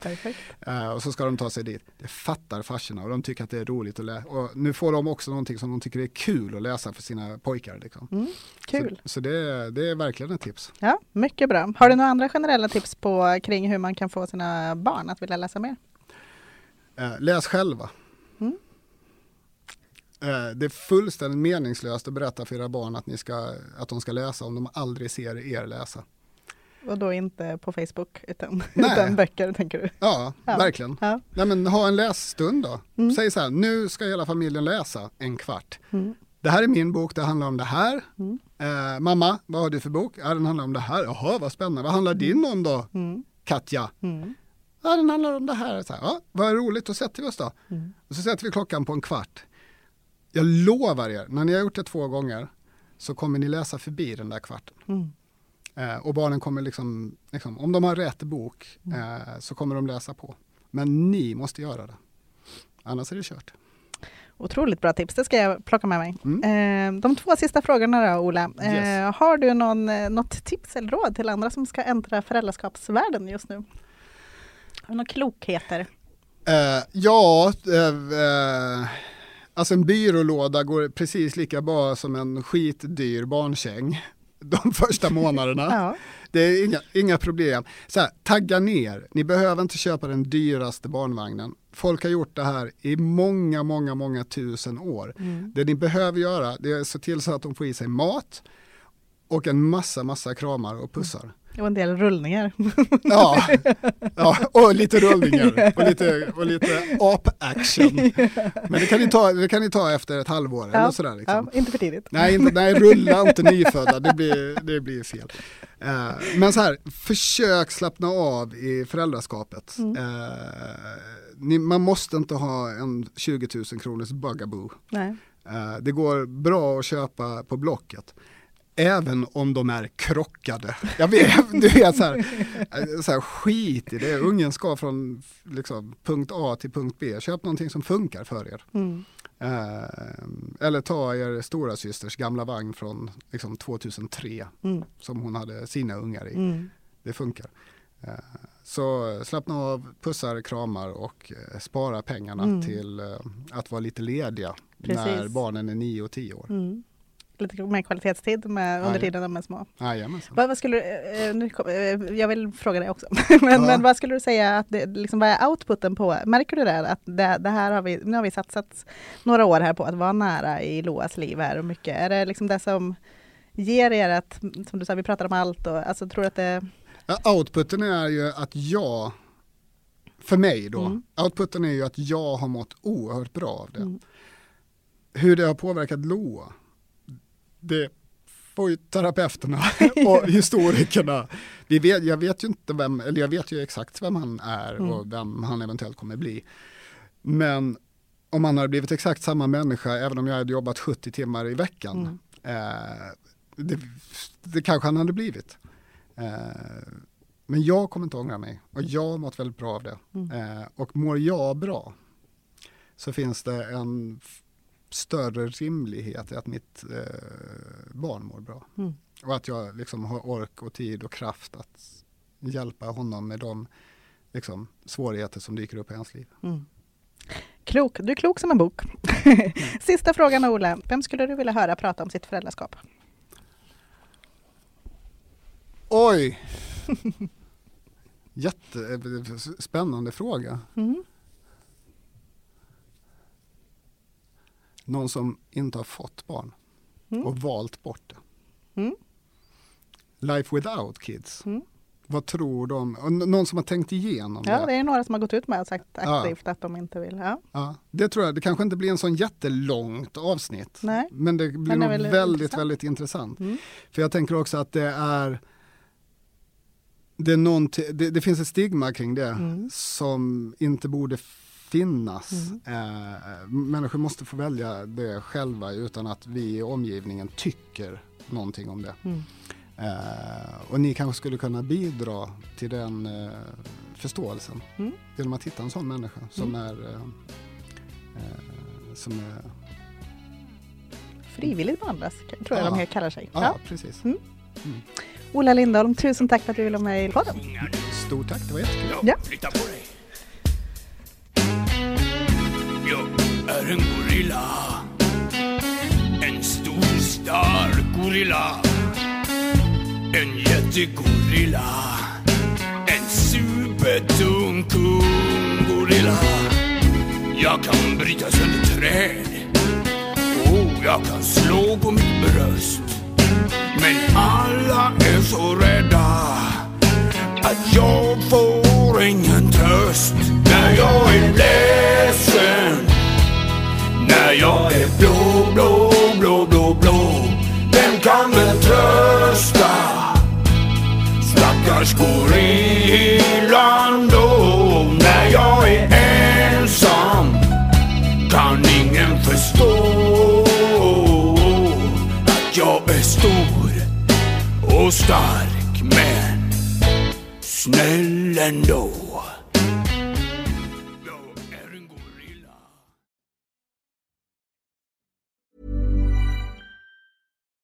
Eh, och så ska de ta sig dit. Det fattar farsorna och de tycker att det är roligt att läsa. Och nu får de också någonting som de tycker är kul att läsa för sina pojkar. Liksom. Mm, kul. Så, så det, är, det är verkligen ett tips. Ja, mycket bra. Har du några andra generella tips på kring hur man kan få sina barn att vilja läsa mer? Eh, läs själva. Mm. Eh, det är fullständigt meningslöst att berätta för era barn att, ni ska, att de ska läsa om de aldrig ser er läsa. Och då inte på Facebook utan, Nej. utan böcker tänker du? Ja, Ja. verkligen. Ja. Nej, men ha en lässtund då. Mm. Säg så här, nu ska hela familjen läsa en kvart. Mm. Det här är min bok, det handlar om det här. Mm. Eh, mamma, vad har du för bok? Ja, den handlar om det här. Jaha, vad spännande. Vad handlar din om då, Mm. Katja? Mm. Ja, den handlar om det här. Så här ja, vad roligt, då sätter vi oss då. Mm. Och så sätter vi klockan på en kvart. Jag lovar er, när ni har gjort det två gånger så kommer ni läsa förbi den där kvarten. Mm. Eh, och barnen kommer liksom, liksom, om de har rätt bok eh, så kommer de läsa på. Men ni måste göra det. Annars är det kört. Otroligt bra tips, det ska jag plocka med mig. Mm. Eh, de två sista frågorna då, Ola. Eh, Yes. har du någon, eh, något tips eller råd till andra som ska äntra föräldraskapsvärlden just nu? Har du några klokheter? Eh, ja, alltså en byrålåda går precis lika bra som en skitdyr barnsäng de första månaderna. Ja. Det är inga, inga problem. Så här, tagga ner, ni behöver inte köpa den dyraste barnvagnen. Folk har gjort det här i många, många, många tusen år. Mm. Det ni behöver göra det är att se till så att de får i sig mat och en massa, massa kramar och pussar. Och en del rullningar. Ja, ja och lite rullningar och lite, och lite ap-action. Men det kan, ni ta, det kan ni ta efter ett halvår eller sådär. Liksom. ja, inte för tidigt. Nej, inte, nej, rulla inte nyfödda, det blir, det blir fel. Eh, men så här, försök slappna av i föräldraskapet. Mm. Eh, ni, man måste inte ha en 20 000 kronors bugaboo. Nej. Eh, det går bra att köpa på Blocket. Även om de är krockade. Jag vet, du vet så här, så här, skit i det. Ungen ska från liksom, punkt A till punkt B. Köp någonting som funkar för er. Mm. Eh, eller ta er stora systers gamla vagn från liksom, 2003 Mm. som hon hade sina ungar i. Mm. Det funkar. Eh, så slappna av, pussar, kramar och eh, spara pengarna Mm. till eh, att vara lite lediga när Precis. barnen är 9 och 10 år. Lite mer kvalitetstid med, under ja. tiden de är små. Jajamensan. Vad, vad skulle, du- eh, nu kom, eh, jag vill fråga dig också, men, Ja. men vad skulle du säga att det, liksom, vad är outputen på? Märker du det? Att det, det här har vi, nu har vi satsat några år här på att vara nära i Loas liv här och mycket. Är det liksom det som ger er att, som du sa, vi pratar om allt och alltså tror att det, Outputen är ju att jag, för mig då, Mm. outputen är ju att jag har mått oerhört bra av det. Mm. Hur det har påverkat Loa, det får ju terapeuterna och historikerna. Vi vet, jag vet ju inte vem, eller jag vet ju exakt vem han är Mm. och vem han eventuellt kommer bli. Men om han hade blivit exakt samma människa, även om jag hade jobbat 70 timmar i veckan, Mm. eh, det, det kanske han hade blivit. Eh, men jag kommer inte ångra mig och jag har mått väldigt bra av det. Mm. Eh, och mår jag bra så finns det en större rimlighet i att mitt eh, barn mår bra. Mm. Och att jag liksom har ork och tid och kraft att hjälpa honom med de liksom, svårigheter som dyker upp i hans liv. mm. Klok, du är klok som en bok. Sista frågan Ola, vem skulle du vilja höra prata om sitt föräldraskap? Oj! Jättespännande fråga. Mm. Någon som inte har fått barn Mm. och valt bort det. Mm. Life without kids. Mm. Vad tror de? Någon som har tänkt igenom Ja, det. det är några som har gått ut med och sagt Ja. aktivt att de inte vill. Ja. Ja, det tror jag. Det kanske inte blir en sån jättelångt avsnitt. Nej. Men det blir Men det nog väl väldigt, intressant. väldigt intressant. Mm. För jag tänker också att det är det, är det, det finns ett stigma kring det Mm. som inte borde finnas. Mm. Eh, människor måste få välja det själva utan att vi i omgivningen tycker någonting om det. Mm. Eh, och ni kanske skulle kunna bidra till den eh, förståelsen Mm. genom att hitta en sån människa som är eh, eh, som är, Frivilligt behandlas, tror jag Ja. de kallar sig. ja, Ja. precis. Mm. Ola Lindholm, tusen tack för att du ville vara med i podden. Stort tack, det var jättekul. Ja. Är en gorilla. En stor stark gorilla. En jättegorilla. En supertung kung gorilla. Jag kan bryta sönder träd. Och jag kan slå på mitt bröst. Men alla är så rädda att jag får ingen tröst när jag är ledsen. När jag är blå, blå, blå, blå, blå. Vem kan väl trösta stackars gorillan då? När jag är ensam kan ingen förstå att jag är stor och stark men snäll ändå.